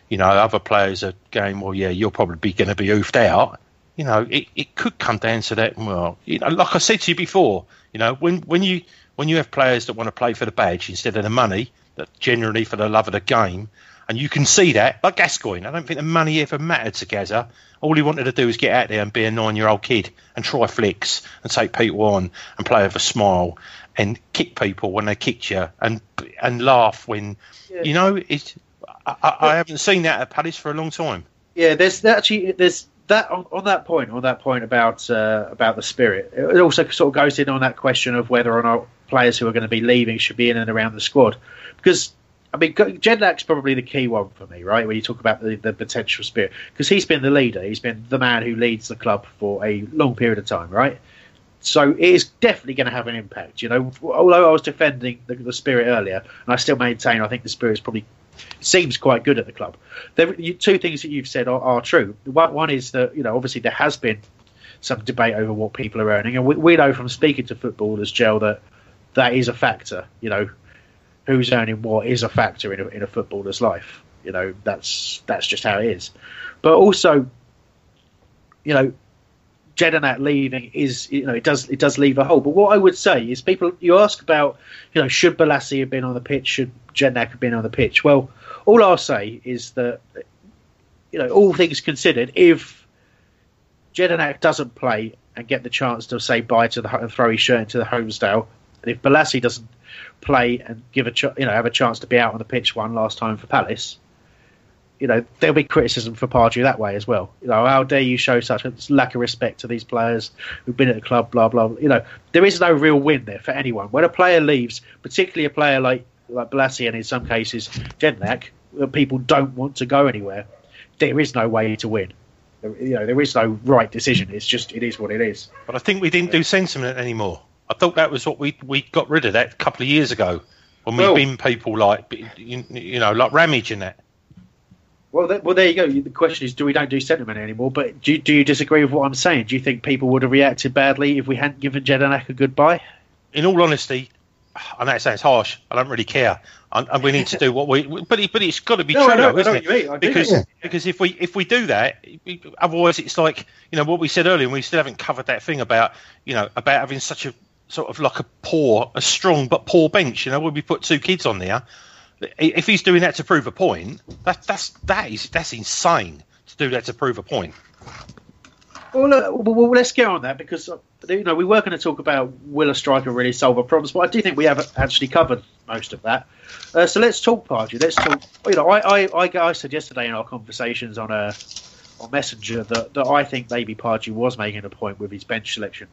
you know other players are going, well, yeah, you're probably be going to be oofed out. You know, it, it could come down to that. Well, you know, like I said to you before, you know, when when you when you have players that want to play for the badge instead of the money, that generally for the love of the game, and you can see that, like Gascoigne, I don't think the money ever mattered to Gazza. All he wanted to do was get out there and be a nine-year-old kid and try flicks and take people on and play with a smile and kick people when they kicked you and and laugh when, you know, it. I, I, haven't seen that at Palace for a long time. Yeah, there's actually there's that on, on that point on that point about uh, about the spirit. It also sort of goes in on that question of whether or not players who are going to be leaving should be in and around the squad because. I mean, Jedinak's probably the key one for me, right? When you talk about the, the potential spirit, because he's been the leader, he's been the man who leads the club for a long period of time, right? So it is definitely going to have an impact. You know, although I was defending the, the spirit earlier, and I still maintain I think the spirit is probably seems quite good at the club. There, you, two things that you've said are, are true. One, one is that you know obviously there has been some debate over what people are earning, and we, we know from speaking to footballers, Gel, that that is a factor. You know, who's earning what is a factor in a, in a footballer's life. You know, that's that's just how it is. But also, you know, Jedinak leaving is you know it does it does leave a hole. But what I would say is people you ask about you know should Bolasie have been on the pitch, should Jedinak have been on the pitch? Well, all I'll say is that you know all things considered, if Jedinak doesn't play and get the chance to say bye to the and throw his shirt into the Holmesdale, and if Bolasie doesn't play and give a ch- you know have a chance to be out on the pitch one last time for Palace, you know there'll be criticism for Pardew that way as well. You know how dare you show such a lack of respect to these players who've been at the club, blah blah. You know there is no real win there for anyone. When a player leaves, particularly a player like like Bolasie and in some cases Jedinak, uh, people don't want to go anywhere. There is no way to win. You know there is no right decision. It's just it is what it is. But I think we didn't do sentiment anymore. I thought that was what we we got rid of that a couple of years ago when we Well- bin people like you, you know like Ramage and that. Well, th- well, there you go. The question is, do we don't do sentiment anymore? But do you, do you disagree with what I'm saying? Do you think people would have reacted badly if we hadn't given Jedinak a goodbye? In all honesty, I know it sounds harsh. I don't really care, and, and we need to do what we. But it, but it's got to be No, true, know- though, isn't it? what you mean. I do. Because Yeah. because if we if we do that, otherwise it's like you know what we said earlier. and We still haven't covered that thing about you know about having such a sort of like a poor, a strong but poor bench. You know, when we put two kids on there, if he's doing that to prove a point, that that's that is that's insane to do that to prove a point. Well, look, well, let's get on that because uh, you know we were going to talk about will a striker really solve our problems, but I do think we have actually covered most of that. Uh, so let's talk, Pardew. Let's talk. You know, I, I, I, said yesterday in our conversations on a on Messenger that, that I think maybe Pardew was making a point with his bench selection,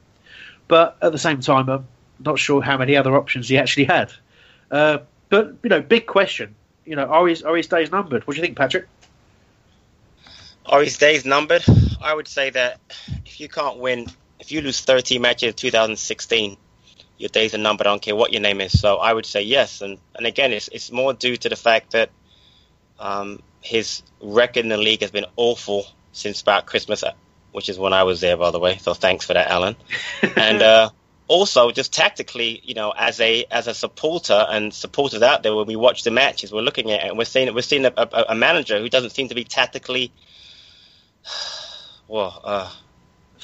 but at the same time, I'm not sure how many other options he actually had. Uh, but you know, big question. You know, are his are his days numbered? What do you think, Patrick? Are his days numbered? I would say that if you can't win, if you lose 13 matches in 2016, your days are numbered. I don't care what your name is. So I would say yes. And and again, it's it's more due to the fact that um, his record in the league has been awful since about Christmas, uh, which is when I was there, by the way. So thanks for that, Alan. and uh, also, just tactically, you know, as a as a supporter and supporters out there, when we watch the matches, we're looking at it and we're seeing we're seeing a, a, a manager who doesn't seem to be tactically well, uh,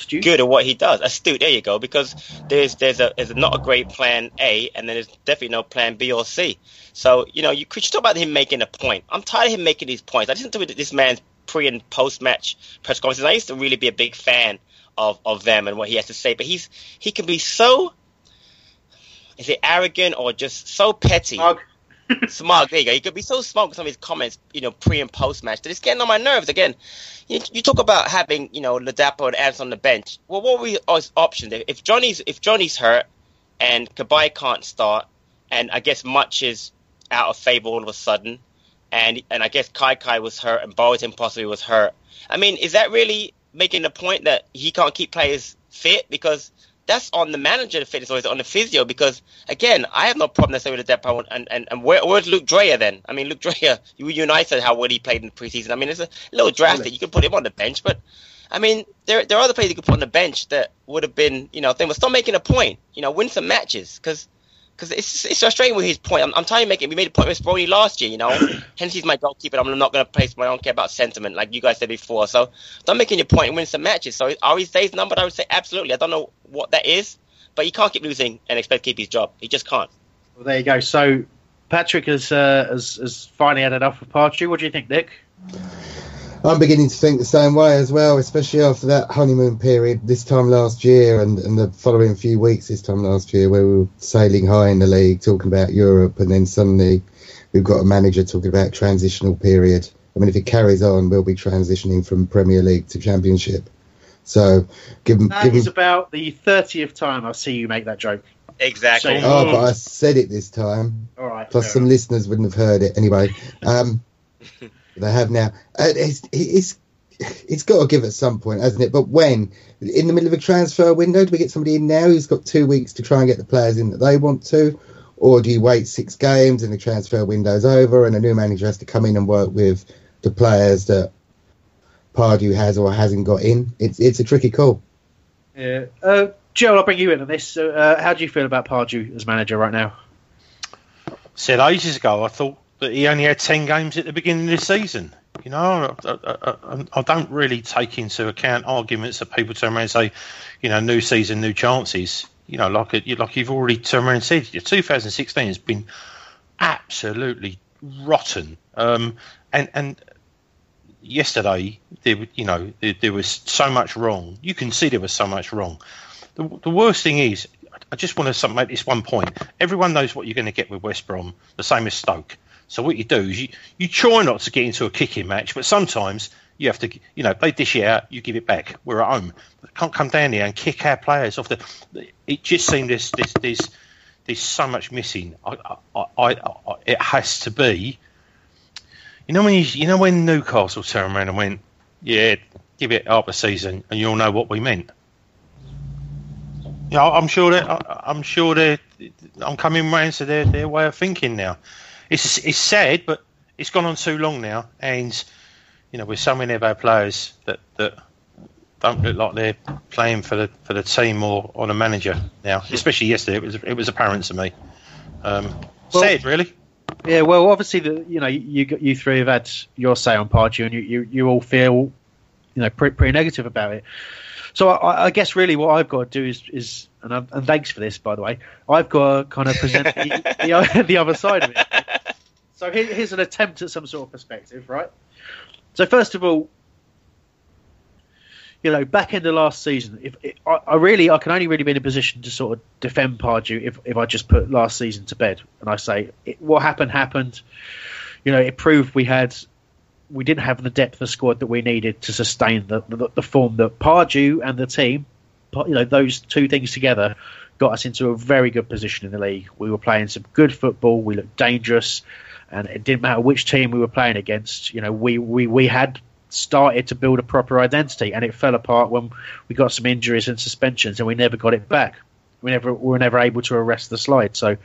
good at what he does. Astute, there you go. Because there's there's a there's not a great plan A, and then there's definitely no plan B or C. So you know, you could talk about him making a point. I'm tired of him making these points. I listened to this man's pre and post match press conferences. I used to really be a big fan of of them and what he has to say, but he's he can be so is it arrogant or just so petty? Smug. smug. There you go. He could be so smug with some of his comments, you know, pre and post match that it's getting on my nerves. Again, you, you talk about having, you know, Ladapo and Adams on the bench. Well, what were his options? If- Johnny's if Johnny's hurt and Cabaye can't start, and I guess Mutch is out of favour all of a sudden, and and I guess Kaikai was hurt and Boateng possibly was hurt. I mean, is that really making the point that he can't keep players fit? Because that's on the manager to fitness or is it on the physio? Because again, I have no problem necessarily with the depth. And and, and where, where's Luke Dreher then? I mean, Luke Dreher, you, said how well he played in the preseason. I mean, it's a little drastic. You could put him on the bench, but I mean, there there are other players you could put on the bench that would have been, you know, they were still making a point. You know, win some matches because because it's it's frustrating with his point. I'm, I'm trying to make it. We made a point with Speroni last year, you know. Hence, he's my goalkeeper. I'm not going to place. I don't care about sentiment, like you guys said before. So, I'm making your point and win some matches. So, are his days numbered? I would say absolutely. I don't know what that is, but he can't keep losing and expect to keep his job. He just can't. Well, there you go. So, Patrick has uh, has, has finally had enough of Pardew. What do you think, Nick? I'm beginning to think the same way as well, especially after that honeymoon period this time last year and, and the following few weeks this time last year where we were sailing high in the league talking about Europe and then suddenly we've got a manager talking about transitional period. I mean, if it carries on, we'll be transitioning from Premier League to Championship. So, given That given is about the thirtieth time I see you make that joke. Exactly. So- oh, but I said it this time. All right. Plus, some enough. listeners wouldn't have heard it anyway. Um, they have now. Uh, it's, it's it's got to give at some point, hasn't it? But when in the middle of a transfer window, do we get somebody in now who's got two weeks to try and get the players in that they want to, or do you wait six games and the transfer window's over and a new manager has to come in and work with the players that Pardew has or hasn't got in? It's it's a tricky call. Yeah. Uh, Joe, I'll bring you in on this. So, uh, how do you feel about Pardew as manager right now? Said ages ago, I thought that he only had 10 games at the beginning of the season. You know, I, I, I, I don't really take into account arguments that people turn around and say, you know, new season, new chances. You know, like like you've already turned around and said, 2016 has been absolutely rotten. Um, and and yesterday, there, you know, there, there was so much wrong. You can see there was so much wrong. The, the worst thing is, I just want to make this one point. Everyone knows what you're going to get with West Brom, the same as Stoke. So what you do is you, you try not to get into a kicking match, but sometimes you have to, you know, they dish it out, you give it back. We're at home. Can't come down here and kick our players off the. It just seemed there's there's there's, there's so much missing. I, I, I, I, it has to be. You know when you, you know when Newcastle turned around and went, yeah, give it up a season, and you'll know what we meant. Yeah, I'm sure that I'm sure they I'm coming round to their, their way of thinking now. It's it's sad, but it's gone on too long now, and you know, with so many of our players that that don't look like they're playing for the for the team or on a manager now. Especially yesterday, it was it was apparent to me. Um, Well- sad, really. Yeah, well, obviously, the you know you you three have had your say on Pardew, and you, you, you all feel you know pretty, pretty negative about it. So I, I guess really what I've got to do is is and, i and thanks for this by the way. I've got to kind of present the, the, the other side of it. So here, here's an attempt at some sort of perspective, right? So first of all, you know, back in the last season, if I, I really, I can only really be in a position to sort of defend Pardew if, if I just put last season to bed and I say it, what happened happened. You know, it proved we had, we didn't have the depth of squad that we needed to sustain the the, the form that Pardew and the team, you know, those two things together got us into a very good position in the league. We were playing some good football. We looked dangerous, and it didn't matter which team we were playing against. You know, we we, we had started to build a proper identity, and it fell apart when we got some injuries and suspensions, and we never got it back. We never we were never able to arrest the slide. So.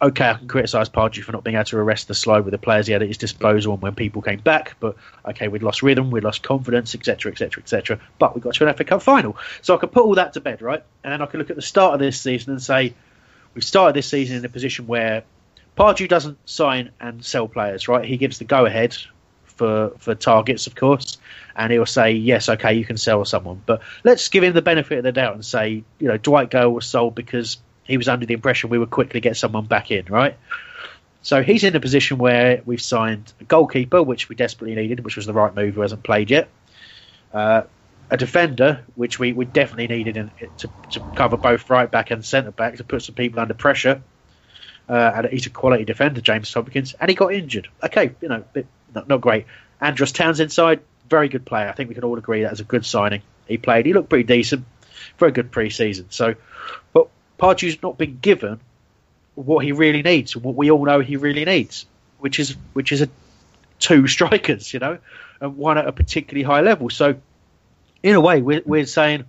Okay, I can criticise Pardew for not being able to arrest the slide with the players he had at his disposal and when people came back. But okay, we'd lost rhythm, we'd lost confidence, etc., etc., etc. But we got to an FA Cup final, so I could put all that to bed, right? And then I could look at the start of this season and say we started this season in a position where Pardew doesn't sign and sell players, right? He gives the go ahead for for targets, of course, and he'll say, yes, okay, you can sell someone. But let's give him the benefit of the doubt and say, you know, Dwight Gayle was sold because he was under the impression we would quickly get someone back in, right? So he's in a position where we've signed a goalkeeper, which we desperately needed, which was the right move, who hasn't played yet. Uh, a defender, which we, we definitely needed in, to, to cover both right back and centre back to put some people under pressure. Uh, and he's a quality defender, James Tomkins, and he got injured. Okay, you know, bit, not, not great. Andros Townsend side, very good player. I think we can all agree that was a good signing. He played, he looked pretty decent, very good pre-season. So, but Pardew's not been given what he really needs, what we all know he really needs, which is which is a two strikers, you know, and one at a particularly high level. So, in a way, we're, we're saying,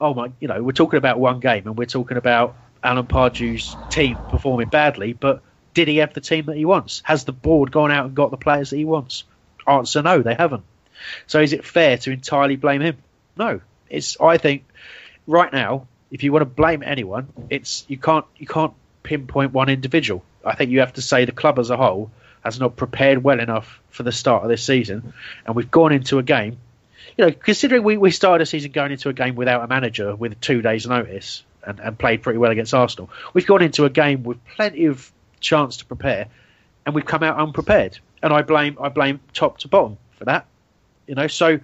oh my, you know, we're talking about one game and we're talking about Alan Pardew's team performing badly, but did he have the team that he wants? Has the board gone out and got the players that he wants? Answer no, they haven't. So is it fair to entirely blame him? No. It's I think right now, if you want to blame anyone, it's you can't you can't pinpoint one individual. I think you have to say the club as a whole has not prepared well enough for the start of this season, and we've gone into a game. You know, considering we, we started a season going into a game without a manager with two days' notice and, and played pretty well against Arsenal, we've gone into a game with plenty of chance to prepare, and we've come out unprepared. And I blame I blame top to bottom for that. You know, so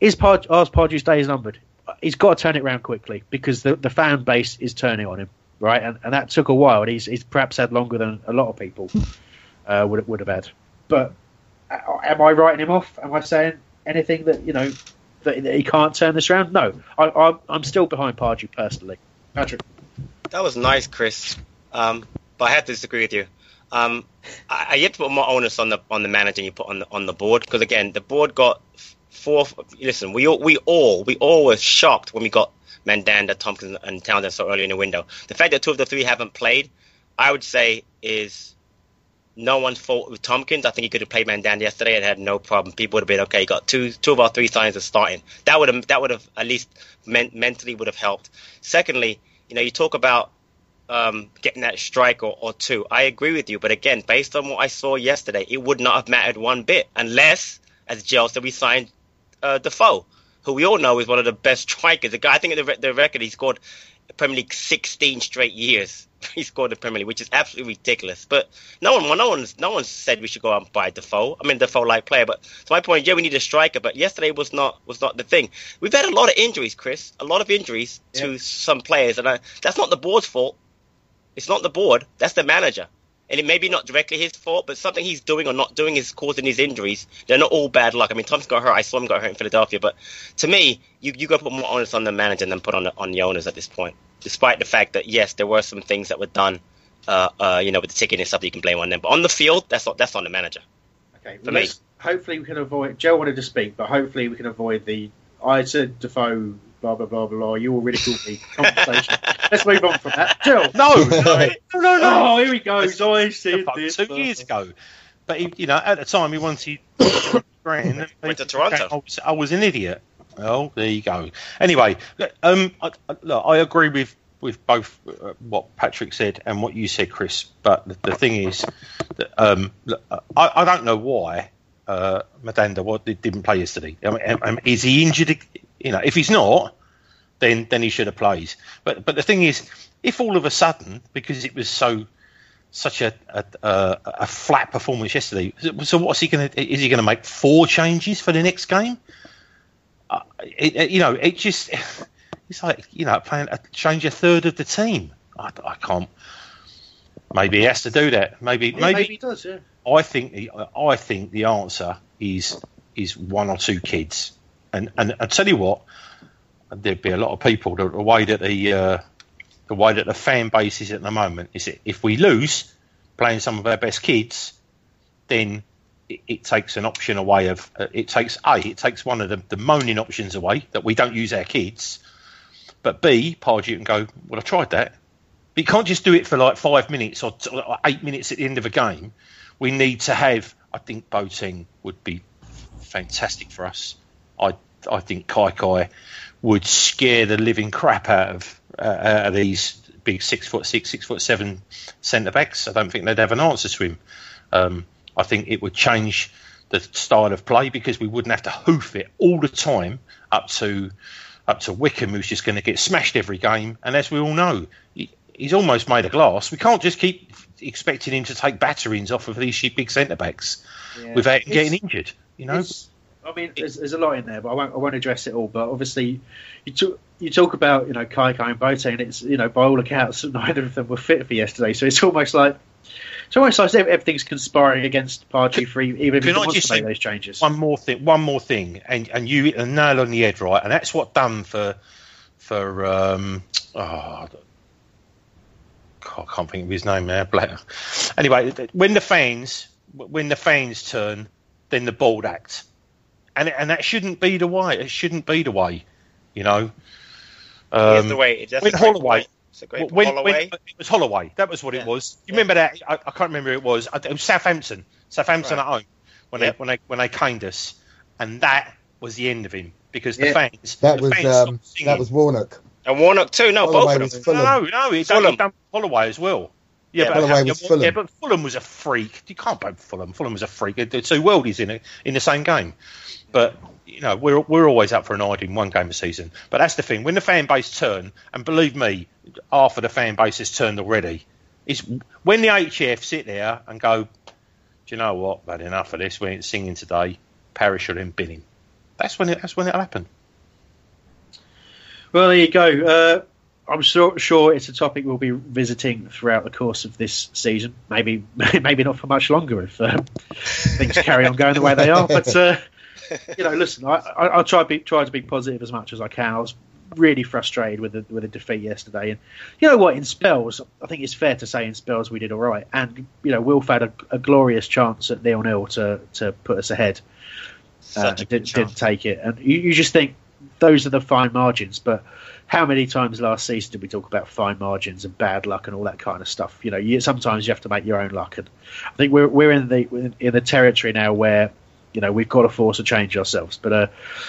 is Pard- Ars Pardew's days numbered? He's got to turn it around quickly because the, the fan base is turning on him, right? And, and that took a while. And he's, he's perhaps had longer than a lot of people uh, would would have had. But uh, am I writing him off? Am I saying anything that you know that, that he can't turn this around? No, I, I, I'm still behind Pardew personally. Patrick, That was nice, Chris. Um, but I have to disagree with you. Um, I, I yet to put more onus on the on the manager you put on the on the board because again, the board got four. Listen, we all we all we all were shocked when we got Mandanda, Tomkins, and Townsend so early in the window. The fact that two of the three haven't played, I would say, is no one's fault with Tomkins. I think he could have played Mandanda yesterday and had no problem. People would have been okay. Got two two of our three signs of starting. That would have that would have at least men- mentally would have helped. Secondly, you know, you talk about um, getting that strike or, or two. I agree with you, but again, based on what I saw yesterday, it would not have mattered one bit unless, as Jill said, we signed uh, Defoe, who we all know is one of the best strikers. The guy, I think in the, the record, he scored Premier League 16 straight years. He scored the Premier League, which is absolutely ridiculous. But no one, no one, no one said we should go out and buy Defoe. I mean, Defoe-like player. But to my point, yeah, we need a striker. But yesterday was not was not the thing. We've had a lot of injuries, Chris. A lot of injuries to some players, and I, that's not the board's fault. It's not the board. That's the manager. And it may be not directly his fault, but something he's doing or not doing is causing his injuries. They're not all bad luck. I mean, Thompson got hurt. I saw him got hurt in Philadelphia. But to me, you you got to put more onus on the manager than put on the, on the owners at this point. Despite the fact that yes, there were some things that were done, uh, uh, you know, with the ticketing and stuff that you can blame on them. But on the field, that's not that's on the manager. Okay, For me. hopefully we can avoid. Joe wanted to speak, but hopefully we can avoid the. I said Defoe, blah blah blah blah. You all ridiculed me. Conversation. let's move on from that. Jill. No, no, no, no, no. Oh, here he goes. I said this. two years ago. But he, you know, at the time he wanted grand. Went to Toronto. I was, I was an idiot. Well, there you go. Anyway, um, I, I- look, I agree with with both uh, what Patrick said and what you said, Chris. But the, the thing is, that, um, look, I, I don't know why uh, Mandanda what didn't play yesterday. I mean, um, is he injured? You know, if he's not, then then he should have played. But but the thing is, if all of a sudden, because it was so such a a, a, a flat performance yesterday, so what's he going to? Is he going to make four changes for the next game? Uh, it, it- you know, it just it's like you know playing a, change a third of the team. I, I can't. Maybe he has to do that. Maybe Yeah, maybe, maybe he does. Yeah. I think the I think the answer is is one or two kids, and and I tell you what, there'd be a lot of people the way that the uh, the way that the fan base is at the moment is that if we lose playing some of our best kids, then it, it takes an option away of uh, it takes a it takes one of the, the moaning options away that we don't use our kids, but b Pardew can go well I tried that. But you can't just do it for like five minutes or, t- or eight minutes at the end of a game. We need to have. I think Boateng would be fantastic for us. I I think Kaikai would scare the living crap out of uh, out of these big six foot six, six foot seven centre backs. I don't think they'd have an answer to him. Um, I think it would change the style of play because we wouldn't have to hoof it all the time up to up to Wickham, who's just going to get smashed every game. And as we all know, he, he's almost made of glass. We can't just keep expecting him to take batterings off of these big centre backs Yeah. without It's- getting injured. You know, It's- I mean, there's, there's a lot in there, but I won't, I won't address it all. But obviously, you talk, you talk about you know Kaikai and Bote, and it's you know by all accounts neither of them were fit for yesterday. So it's almost like it's almost like everything's conspiring against Pardew for even if he wants to make those changes. one more thing, one more thing, and and you hit a nail on the head, right? And that's what done for for um, oh, I can't think of his name now. Blair. Anyway, when the fans when the fans turn, then the bold act, and and that shouldn't be the way. It shouldn't be the way, you know. Here's Um, the way. That's when Holloway, point. It's a great when, Holloway. when- it was Holloway. That was what it was. You remember that? I, I can't remember who it was. It was Southampton. Southampton Right. at home when Yep. they when they when they caned us, and that was the end of him because the Yeah. fans. That the was fans um, that was Warnock. and Warnock too. No, Holloway both was of them. Fulham. No, no, it's Fulham. only done Holloway as well. Yeah, Yeah, but, Holloway was Fulham. yeah, but Fulham was a freak. You can't blame Fulham. Fulham was a freak. They're two worldies in it in the same game. But you know, we're we're always up for an idea in one game a season. But that's the thing. When the fan base turn, and believe me, half of the fan base has turned already. Is when the HF sit there and go, do you know what? I've had enough of this. We ain't singing today. Parish or in binning. That's when it. That's when it'll happen. Well, there you go. Uh, I'm sure, sure it's a topic we'll be visiting throughout the course of this season. Maybe, maybe not for much longer if uh, things carry on going the way they are. But uh, you know, listen, I, I, I'll try to be try to be positive as much as I can. I was really frustrated with the with the defeat yesterday, and you know what? In spells, I think it's fair to say in spells we did all right, and you know, Wilf had a, a glorious chance at nil nil to to put us ahead. Uh, Such a didn't, didn't take it, and you, you just think those are the fine margins. But how many times last season did we talk about fine margins and bad luck and all that kind of stuff? You know, you, sometimes you have to make your own luck, and I think we're we're in the in the territory now where you know we've got to force a change ourselves. But uh,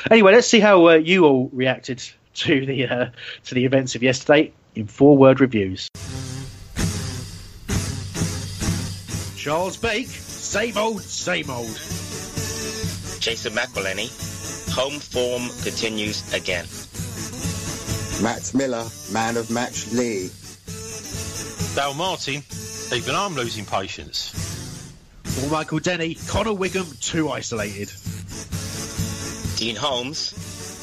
anyway, let's see how uh, you all reacted to the uh, to the events of yesterday in four word reviews. Charles Bake, same old, same old. Jason McElhenney. Home form continues again. Matt Miller, man of match Lee. Dale Martin. Even I'm losing patience. For Michael Denny, Connor Wiggum, too isolated. Dean Holmes.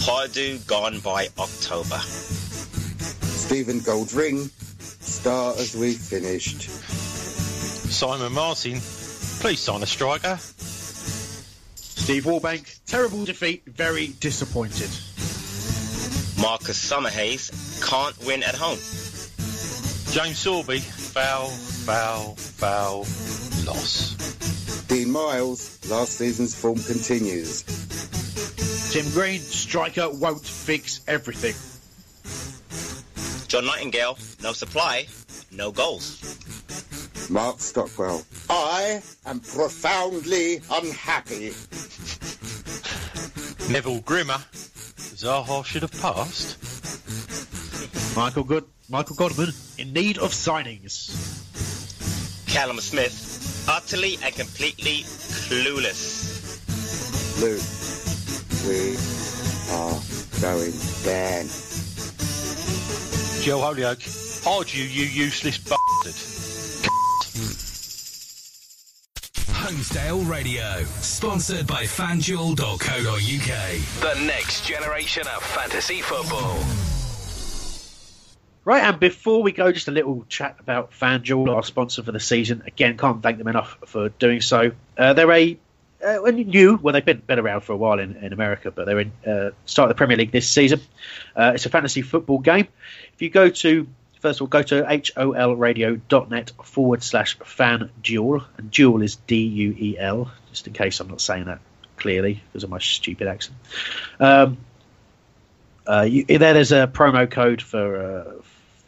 Pardew gone by October. Stephen Goldring, star as we finished. Simon Martin. Please sign a striker. Steve Warbank, terrible defeat, very disappointed. Marcus Summerhays can't win at home. James Sorby, foul, foul, foul, loss. Dean Miles, last season's form continues. Tim Green, striker won't fix everything. John Nightingale, no supply, no goals. Mark Stockwell, I am profoundly unhappy. Neville Grimmer. Zaha should have passed. Michael Good, Michael Godman, in need of signings. Callum Smith, utterly and completely clueless. Luke, we are going down. Joe Holyoke. Pardew, you useless bastard. Holmesdale Radio, sponsored by FanDuel.co.uk. The next generation of fantasy football. Right, and before we go, just a little chat about FanDuel, our sponsor for the season. Again, can't thank them enough for doing so. Uh, they're a uh, new, well, they've been, been around for a while in, in America, but they're in uh, start the Premier League this season. Uh, it's a fantasy football game. If you go to First of all, go to hlradio.net forward slash fan duel. And duel is D U E L, just in case I'm not saying that clearly because of my stupid accent. Um, uh, you, there, there's a promo code for uh,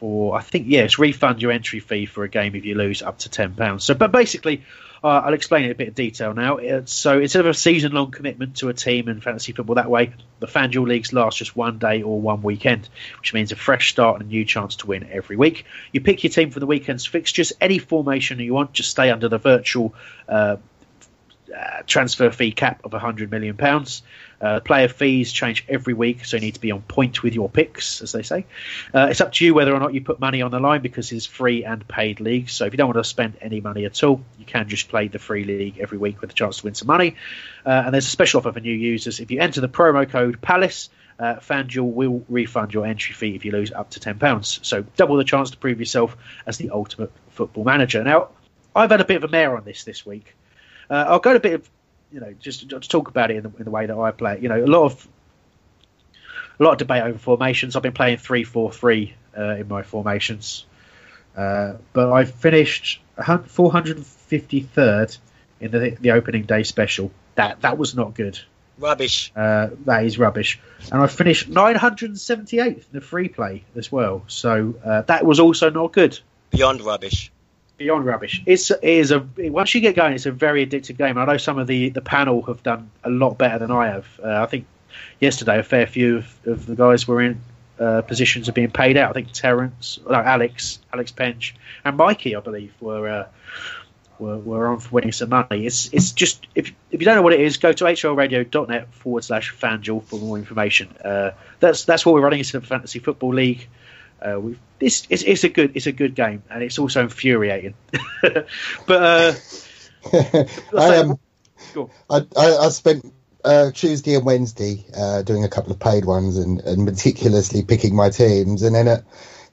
for I think yes, refund your entry fee for a game if you lose up to ten pounds. So, but basically, uh, I'll explain it a bit of detail now. It's, so instead of a season-long commitment to a team in fantasy football that way, the FanDuel leagues last just one day or one weekend, which means a fresh start and a new chance to win every week. You pick your team for the weekend's fixtures, any formation you want, just stay under the virtual. Uh, uh, transfer fee cap of 100 million pounds. Uh, player fees change every week, so you need to be on point with your picks, as they say. Uh, it's up to you whether or not you put money on the line because it's free and paid league. So if you don't want to spend any money at all, you can just play the free league every week with a chance to win some money. Uh, and there's a special offer for new users. If you enter the promo code Palace, uh, FanDuel will refund your entry fee if you lose up to £10. So double the chance to prove yourself as the ultimate football manager. Now, I've had a bit of a mare on this this week. Uh, I'll go to a bit of, you know, just to talk about it in the, in the way that I play. it. You know, a lot of a lot of debate over formations. I've been playing three four three uh, in my formations, uh, but I finished four hundred fifty third in the the opening day special. That that was not good. Rubbish. Uh, that is rubbish. And I finished 978th in the free play as well. So uh, that was also not good. Beyond rubbish. Beyond rubbish. It's it is a once you get going, it's a very addictive game. I know some of the the panel have done a lot better than I have. Uh, I think yesterday a fair few of, of the guys were in uh, positions of being paid out. I think Terence, no, Alex, Alex Penge, and Mikey, I believe, were. Uh, were, were on for winning some money. It's it's just if if you don't know what it is, go to hlradio.net forward slash fanduel for more information. Uh, that's that's what we're running. It's a fantasy football league. Uh, we this it's, it's a good it's a good game and it's also infuriating. but uh, I um, I, I, I spent uh, Tuesday and Wednesday uh, doing a couple of paid ones and, and meticulously picking my teams, and then at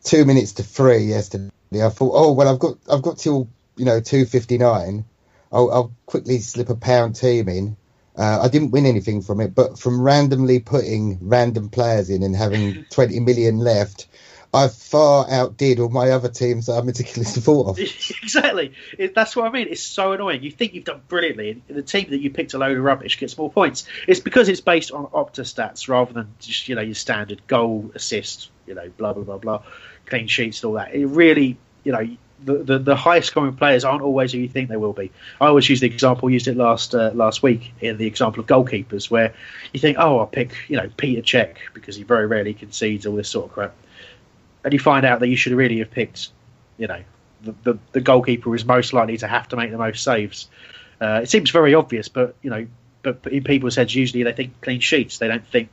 two minutes to three yesterday, I thought, oh well, I've got I've got till you know two fifty nine. I'll, I'll quickly slip a pound team in. Uh, I didn't win anything from it, but from randomly putting random players in and having 20 million left, I far outdid all my other teams that I meticulously thought of. exactly. It, that's what I mean. It's so annoying. You think you've done brilliantly, and the team that you picked a load of rubbish gets more points. It's because it's based on Opta stats rather than just you know your standard goal, assist, you know, blah blah blah blah, clean sheets and all that. It really, you know. The, the, the highest scoring players aren't always who you think they will be. I always use the example used it last uh, last week in the example of goalkeepers, where you think, oh, I'll pick you know Peter Cech because he very rarely concedes all this sort of crap and you find out that you should really have picked, you know, the, the, the goalkeeper is most likely to have to make the most saves. Uh, it seems very obvious, but you know, but in people's heads, usually they think clean sheets. They don't think,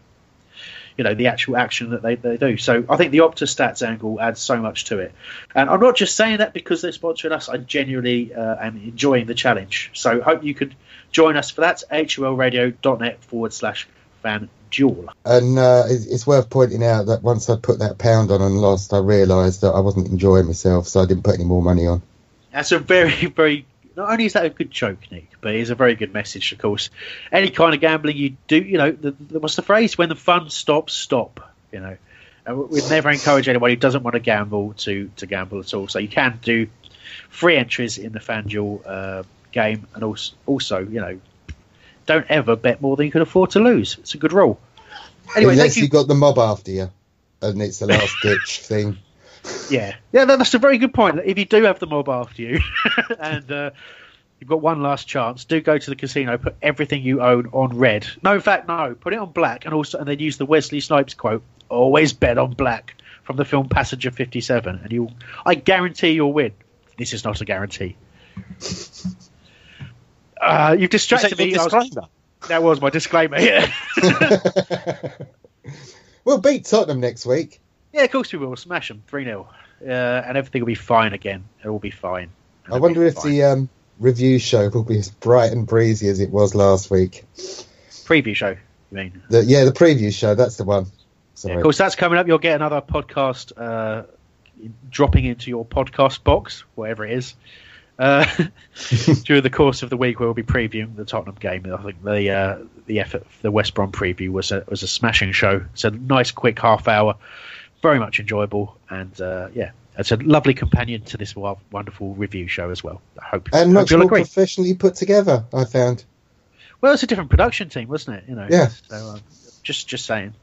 you know, the actual action that they, they do. So I think the Opta stats angle adds so much to it. And I'm not just saying that because they're sponsoring us. I genuinely uh, am enjoying the challenge. So hope you could join us for that. HLradio.net forward slash fan duel. And uh, it's, worth pointing out that once I put that pound on and lost, I realised that I wasn't enjoying myself, so I didn't put any more money on. That's a very, very. Not only is that a good joke, Nick, but it's a very good message. Of course, any kind of gambling you do, you know, the, the, what's the phrase? When the fun stops, stop. You know, and we'd never encourage anyone who doesn't want to gamble to to gamble at all. So you can do free entries in the FanDuel uh, game, and also, also, you know, don't ever bet more than you can afford to lose. It's a good rule. Anyway, Unless you. you got the mob after you, and it's the last ditch thing. Yeah, yeah, that's a very good point. If you do have the mob after you, and uh, you've got one last chance, do go to the casino, put everything you own on red. No, in fact, no, put it on black, and also, and then use the Wesley Snipes quote: "Always bet on black." From the film Passenger 57, and you, I guarantee you'll win. This is not a guarantee. Uh, you've distracted me. Was, that was my disclaimer. Yeah. we'll beat Tottenham next week. Yeah, of course we will. Smash them 3 0. Uh, and everything will be fine again. It'll be fine. It'll I wonder if fine. the um, review show will be as bright and breezy as it was last week. Preview show, you mean? The, yeah, the preview show. That's the one. Yeah, of course, that's coming up. You'll get another podcast uh, dropping into your podcast box, whatever it is uh, during the course of the week, we'll be previewing the Tottenham game. I think the uh, the effort, the West Brom preview was a was a smashing show. It's a nice, quick half hour, very much enjoyable, and uh, yeah, it's a lovely companion to this wonderful review show as well. I hope and much more agree. professionally put together. I found. Well, it's a different production team, wasn't it? You know. Yeah. So, um, just just saying.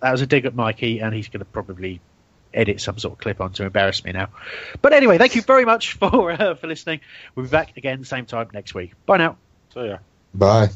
That was a dig at Mikey, and he's going to probably edit some sort of clip on to embarrass me now. But anyway, thank you very much for uh, for listening. We'll be back again same time next week. Bye now. See ya. Bye.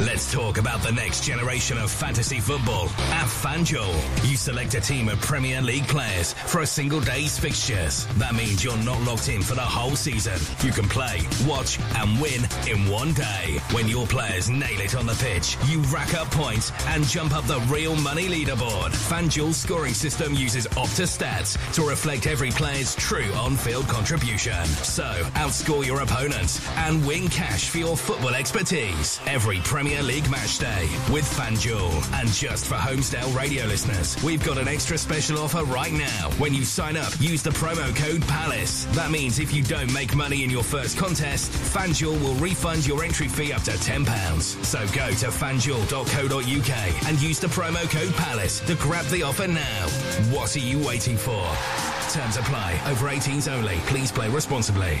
Let's talk about the next generation of fantasy football at FanDuel. You select a team of Premier League players for a single day's fixtures. That means you're not locked in for the whole season. You can play, watch, and win in one day. When your players nail it on the pitch, you rack up points and jump up the real money leaderboard. FanDuel's scoring system uses Opta stats to reflect every player's true on-field contribution. So, outscore your opponents and win cash for your football expertise. Every Premier Premier League match day with FanDuel. And just for Holmesdale radio listeners, we've got an extra special offer right now. When you sign up, use the promo code PALACE. That means if you don't make money in your first contest, FanDuel will refund your entry fee up to £10. So go to fanduel.co.uk and use the promo code PALACE to grab the offer now. What are you waiting for? Terms apply. Over 18s only. Please play responsibly.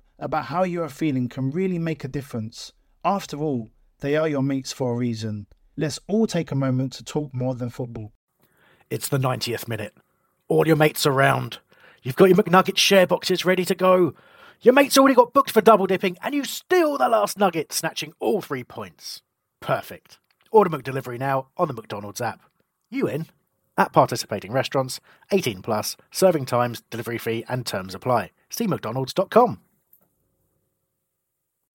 about how you are feeling can really make a difference. After all, they are your mates for a reason. Let's all take a moment to talk more than football. It's the 90th minute. All your mates around. You've got your McNugget share boxes ready to go. Your mate's already got booked for double dipping, and you steal the last nugget, snatching all three points. Perfect. Order McDelivery now on the McDonald's app. You in? At participating restaurants, 18 plus, serving times, delivery fee, and terms apply. See McDonald's.com.